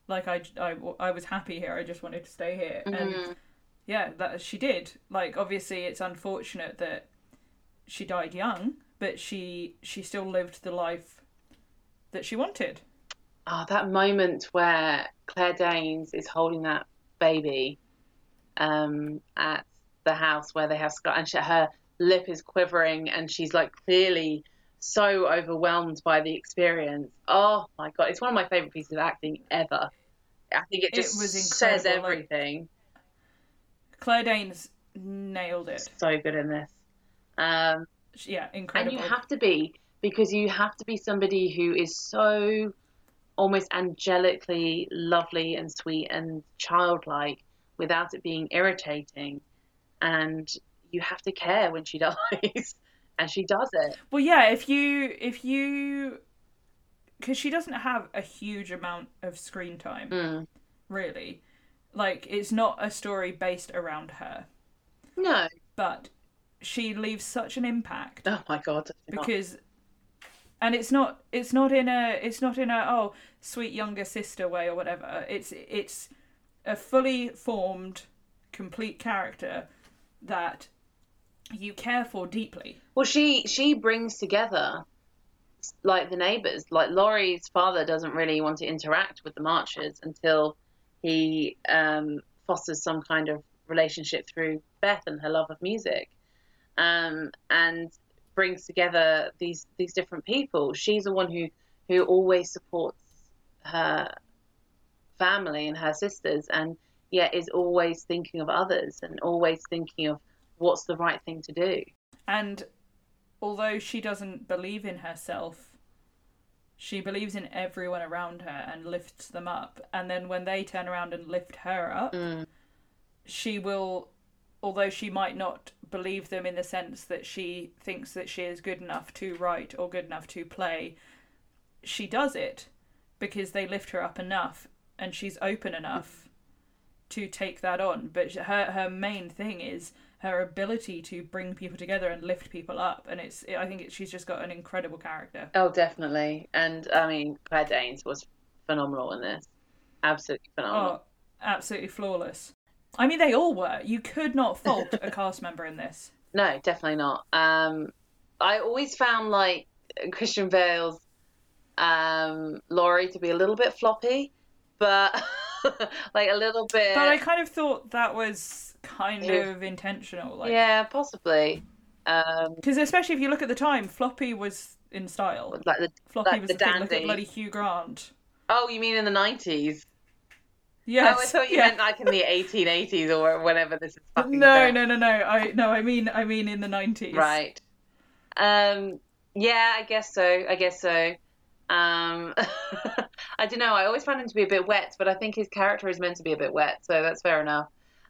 Like, I, I, I was happy here. I just wanted to stay here. Mm-hmm. And yeah, that she did. Like, obviously, it's unfortunate that she died young, but she she still lived the life that she wanted. Oh, that moment where Claire Danes is holding that baby um, at the house where they have Scott, and she, her lip is quivering, and she's like clearly so overwhelmed by the experience. Oh my god, it's one of my favorite pieces of acting ever. I think it It just was says incredible, like- everything. Claire Danes nailed it. So good in this. Um, Yeah, and you have to be because you have to be somebody who is so almost angelically lovely and sweet and childlike without it being irritating and you have to care when she dies and she does it. Well, yeah, if you if you because she doesn't have a huge amount of screen time, Mm. really. Like it's not a story based around her, no. But she leaves such an impact oh my god because and it's not it's not in a it's not in a oh sweet younger sister way or whatever. It's it's a fully formed complete character that you care for deeply. Well she she brings together like the neighbors. Like laurie's father doesn't really want to interact with the marchers until he um, fosters some kind of relationship through beth and her love of music um, and brings together these these different people. She's the one who who always supports her family and her sisters and yet is always thinking of others and always thinking of what's the right thing to do? And although she doesn't believe in herself she believes in everyone around her and lifts them up. And then when they turn around and lift her up Mm. she will although she might not believe them in the sense that she thinks that she is good enough to write or good enough to play she does it because they lift her up enough and she's open enough to take that on. But her her main thing is her ability to bring people together and lift people up and it's i think it, she's just got an incredible character Oh, definitely. And I mean, Claire Danes was phenomenal in this. Absolutely phenomenal. oh absolutely flawless i mean they all were you could not fault a cast member in this No, definitely not. Um, I always found like Christian Bale's um, Laurie to be a little bit floppy, but like a little bit. But I kind of thought that was kind Yeah. of intentional, like yeah, possibly. Um, because especially if you look at the time, Floppy was in style. like the Floppy like was the the dandy. at bloody Hugh Grant. oh, you mean in the nineties? Yes. Oh, I thought you yeah. meant like in the eighteen eighties or whenever this is fucking No, set. no, no, no. I no, I mean, I mean in the nineties. Right. Um, yeah, I guess so. I guess so. Um, I don't know. I always found him to be a bit wet, but I think his character is meant to be a bit wet, so that's fair enough.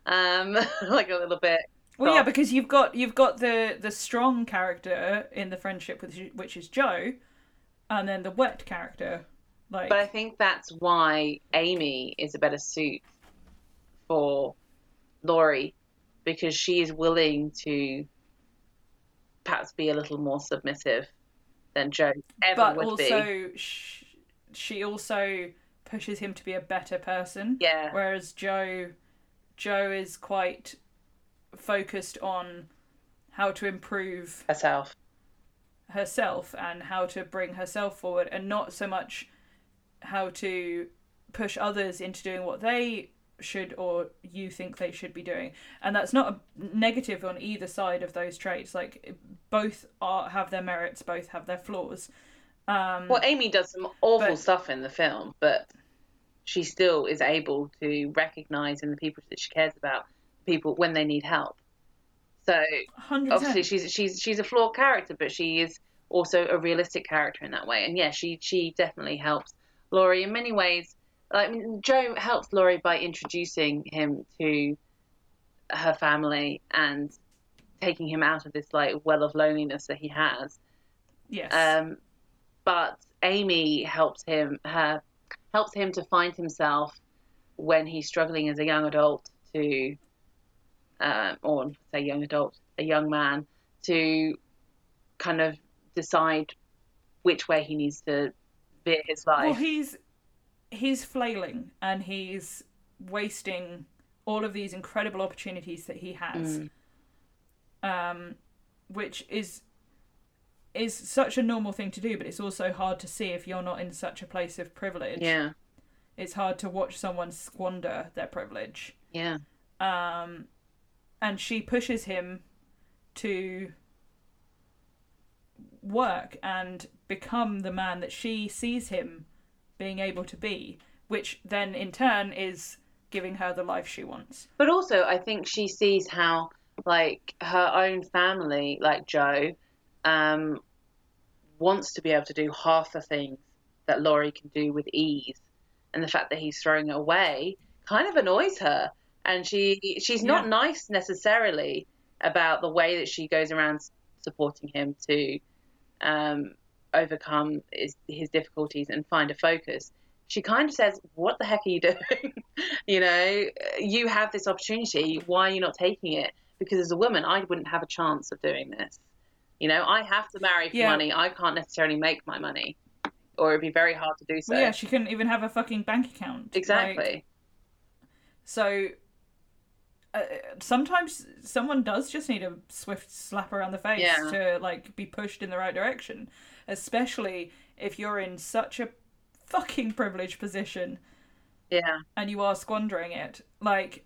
Um, like a little bit. Well, yeah, because you've got you've got the the strong character in the friendship with which is Jo, and then the wet character, like But I think that's why Amy is a better suit for Laurie, because she is willing to perhaps be a little more submissive than Jo ever but would be. also sh- she also pushes him to be a better person. Yeah. Whereas Jo, Jo is quite focused on how to improve Herself. herself and how to bring herself forward, and not so much how to push others into doing what they should or you think they should be doing. And that's not a negative on either side of those traits. Like both are have their merits, both have their flaws. Um, Well, Amy does some awful But- stuff in the film, but she still is able to recognize in the people that she cares about people when they need help. So 100%. obviously she's she's she's a flawed character, but she is also a realistic character in that way. And yeah, she she definitely helps Laurie in many ways. Like mean, Jo helps Laurie by introducing him to her family and taking him out of this like well of loneliness that he has. yes. Um, but Amy helps him her helps him to find himself when he's struggling as a young adult to, um, or say young adult, a young man to kind of decide which way he needs to veer his life. Well, he's he's flailing and he's wasting all of these incredible opportunities that he has, Mm. um, which is is such a normal thing to do, but it's also hard to see if you're not in such a place of privilege. yeah, It's hard to watch someone squander their privilege. yeah, Um, and she pushes him to work and become the man that she sees him being able to be, which then in turn is giving her the life she wants. But also, I think she sees how, like, her own family, like Jo, um, wants to be able to do half the things that Laurie can do with ease, and the fact that he's throwing it away kind of annoys her. And she she's not Yeah. nice necessarily about the way that she goes around supporting him to um, overcome his, his difficulties and find a focus. She kind of says, "What the heck are you doing? you know, you have this opportunity. Why are you not taking it? Because as a woman, I wouldn't have a chance of doing this. You know, I have to marry for Yeah. money. I can't necessarily make my money, or it'd be very hard to do so. Well, yeah, she couldn't even have a fucking bank account. exactly. Like, so uh, sometimes someone does just need a swift slap around the face Yeah. to like be pushed in the right direction, especially if you're in such a fucking privileged position yeah, and you are squandering it. Like,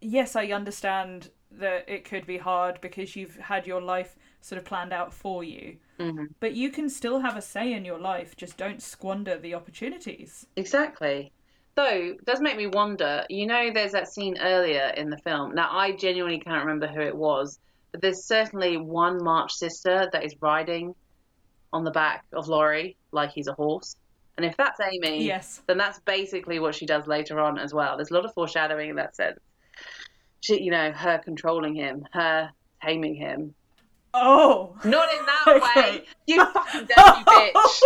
yes, I understand that it could be hard because you've had your life sort of planned out for you. hmm But you can still have a say in your life. Just don't squander the opportunities. exactly. Though it does make me wonder. You know, there's that scene earlier in the film. Now, I genuinely can't remember who it was, but there's certainly one March sister that is riding on the back of Laurie like he's a horse. And if that's Amy, Yes. then that's basically what she does later on as well. There's a lot of foreshadowing in that sense. She, you know, her controlling him, her taming him. Oh. Not in that Okay. way. You fucking dirty bitch.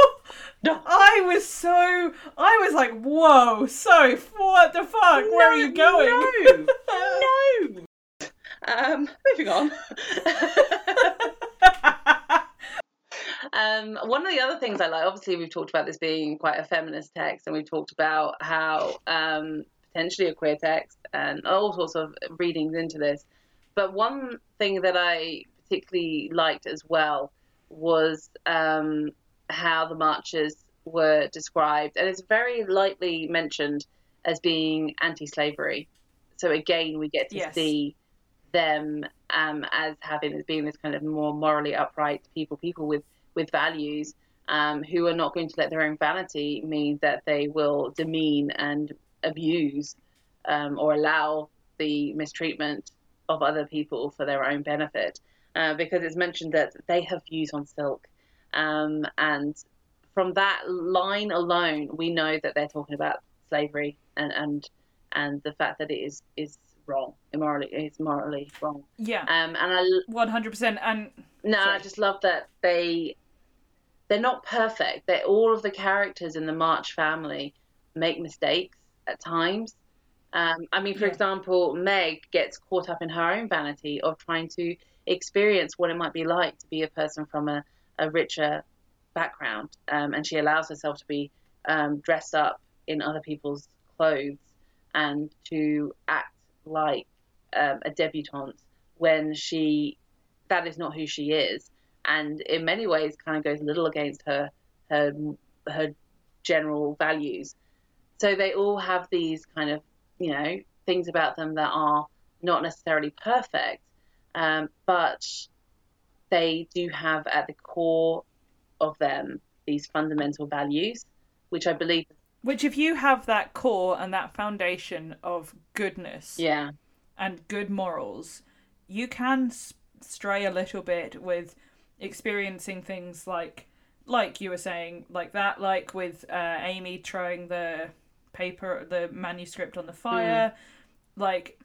I was so. I was like, whoa, so what the fuck? Where are you going? No. no. Um, moving on. um, one of the other things I like, obviously, we've talked about this being quite a feminist text, and we've talked about how um, potentially a queer text and all sorts of readings into this. But one thing that I particularly liked as well was um, how the marches were described, and it's very lightly mentioned as being anti-slavery. So again, we get to Yes. see them um, as having as being this kind of more morally upright people, people with with values, um, who are not going to let their own vanity mean that they will demean and abuse um, or allow the mistreatment of other people for their own benefit. Uh, because it's mentioned that they have views on silk, um, and from that line alone, we know that they're talking about slavery and and and the fact that it is is wrong, immorally, it's morally wrong. yeah, Um, and I one hundred percent. And no, I just love that they they're not perfect. they're all of the characters in the March family make mistakes at times. Um, I mean, for Yeah. example, Meg gets caught up in her own vanity of trying to experience what it might be like to be a person from a, a richer background, um, and she allows herself to be um, dressed up in other people's clothes and to act like um, a debutante when she that is not who she is, and in many ways, kind of goes a little against her her her general values. So they all have these kind of you know things about them that are not necessarily perfect, um, but they do have at the core of them these fundamental values, which I believe, which, if you have that core and that foundation of goodness yeah, and good morals, you can stray a little bit with experiencing things like like you were saying like that like with uh, amy throwing the paper the manuscript on the hmm. fire like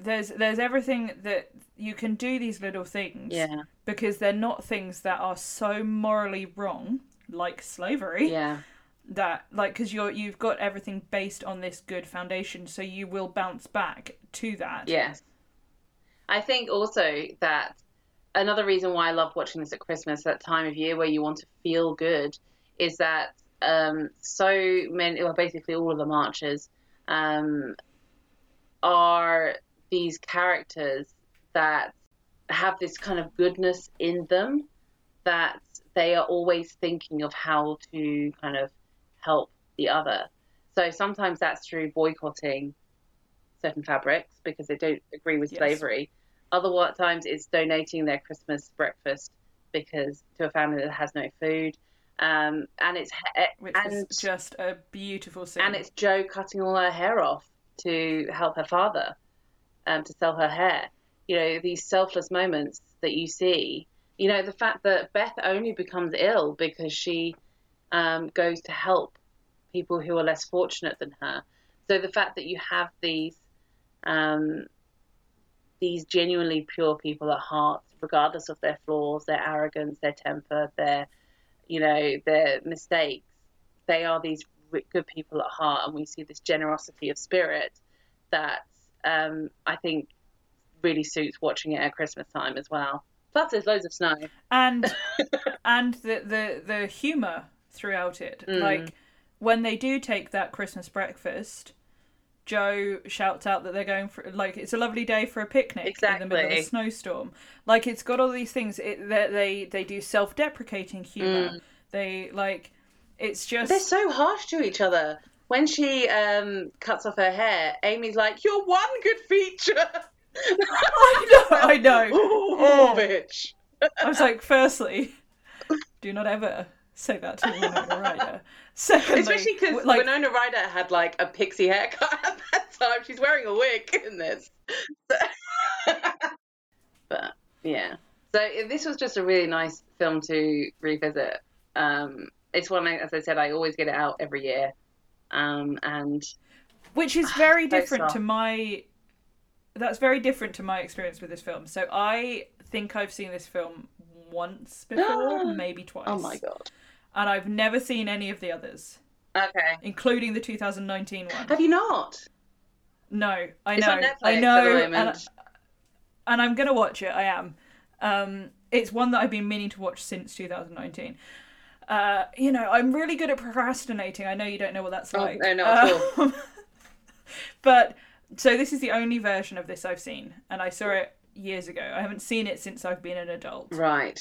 there's there's everything that you can do these little things Yeah. because they're not things that are so morally wrong like slavery Yeah. that like because you're you've got everything based on this good foundation so you will bounce back to that Yes. I think also that another reason why I love watching this at Christmas, that time of year where you want to feel good, is that um, so many, well, basically all of the marches um, are these characters that have this kind of goodness in them that they are always thinking of how to kind of help the other. So sometimes that's through boycotting certain fabrics because they don't agree with Yes. slavery. Other times it's donating their Christmas breakfast because to a family that has no food. Um, and it's which and is just a beautiful scene and it's Jo cutting all her hair off to help her father, um, to sell her hair. You know, these selfless moments that you see. You know, the fact that Beth only becomes ill because she um, goes to help people who are less fortunate than her. So the fact that you have these um, these genuinely pure people at heart, regardless of their flaws, their arrogance, their temper, their you know their mistakes, they are these good people at heart, and we see this generosity of spirit that um, I think really suits watching it at Christmas time as well. Plus, there's loads of snow. and and the the the humor throughout it Mm. like when they do take that christmas breakfast jo shouts out that they're going for like it's a lovely day for a picnic in the middle of a snowstorm like it's got all these things it, they, they they do self-deprecating humor Mm. they like it's just They're so harsh to each other. When she um, cuts off her hair, Amy's like, "Your one good feature." I know, I know. oh, bitch. I was like, firstly, do not ever say that to Winona Ryder. Secondly, Especially because like, Winona Ryder had like a pixie haircut at that time. She's wearing a wig in this. but yeah, so this was just a really nice film to revisit. Um, it's one, as I said, I always get it out every year, um, and which is very different to my. That's very different to my experience with this film. So I think I've seen this film once before, maybe twice. oh my god. And I've never seen any of the others, Okay, including the 2019 one. have you not? No, I It's know, on Netflix I know, and, moment. and I'm gonna watch it. I am. Um, it's one that I've been meaning to watch since 2019. Uh, you know, I'm really good at procrastinating. I know you don't know what that's Oh, like. no, not at all. Um, but so this is the only version of this I've seen, and I saw it years ago. I haven't seen it since I've been an adult. Right.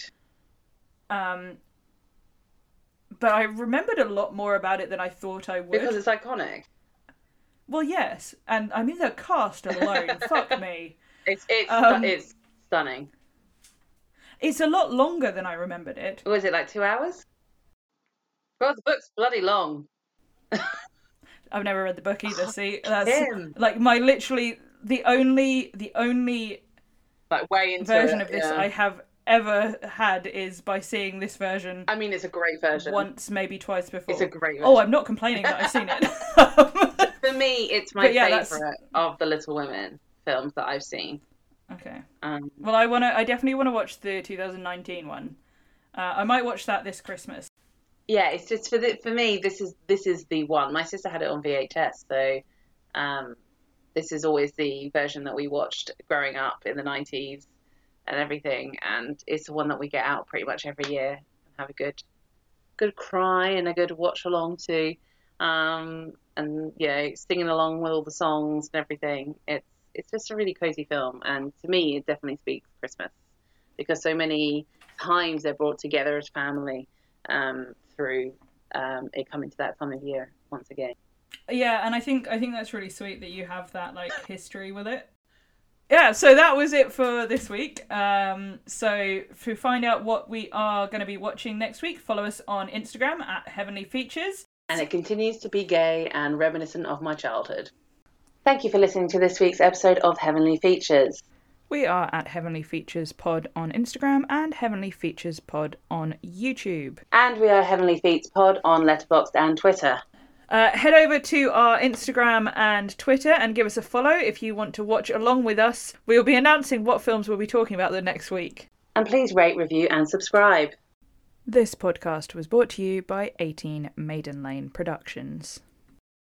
Um, but I remembered a lot more about it than I thought I would. Because it's iconic. Well, yes, and I mean the cast alone. fuck me. It's it's Um, it's stunning. It's a lot longer than I remembered it. Was it like two hours? Well, the book's bloody long. I've never read the book either. See, that's Kim. like my literally the only the only Like way into version it, of this yeah. I have ever had is by seeing this version I mean, it's a great version. once, maybe twice before. It's a great Oh. I'm not complaining that I've seen it. For me, it's my yeah, that's- favorite of the Little Women films that I've seen. okay. Um, Well, I wanna. I definitely want to watch the 2019 one. Uh, I might watch that this Christmas. yeah, it's just for the, for me. This is this is the one. My sister had it on VHS, so um, this is always the version that we watched growing up in the 90s and everything. And it's the one that we get out pretty much every year and have a good good cry and a good watch along to. Um, and yeah, singing along with all the songs and everything. It's it's just a really cozy film, and to me, it definitely speaks Christmas because so many times they're brought together as family um, through um, it coming to that time of year once again. Yeah, and I think I think that's really sweet that you have that like history with it. Yeah, so that was it for this week. Um, so to find out what we are going to be watching next week, follow us on Instagram at Heavenly Features. And it continues to be gay and reminiscent of my childhood. Thank you for listening to this week's episode of Heavenly Features. We are at Heavenly Features Pod on Instagram and Heavenly Features Pod on YouTube. And we are Heavenly Feats Pod on Letterboxd and Twitter. Uh, head over to our Instagram and Twitter and give us a follow if you want to watch along with us. We'll be announcing what films we'll be talking about the next week. And please rate, review, and subscribe. This podcast was brought to you by 18 Maiden Lane Productions.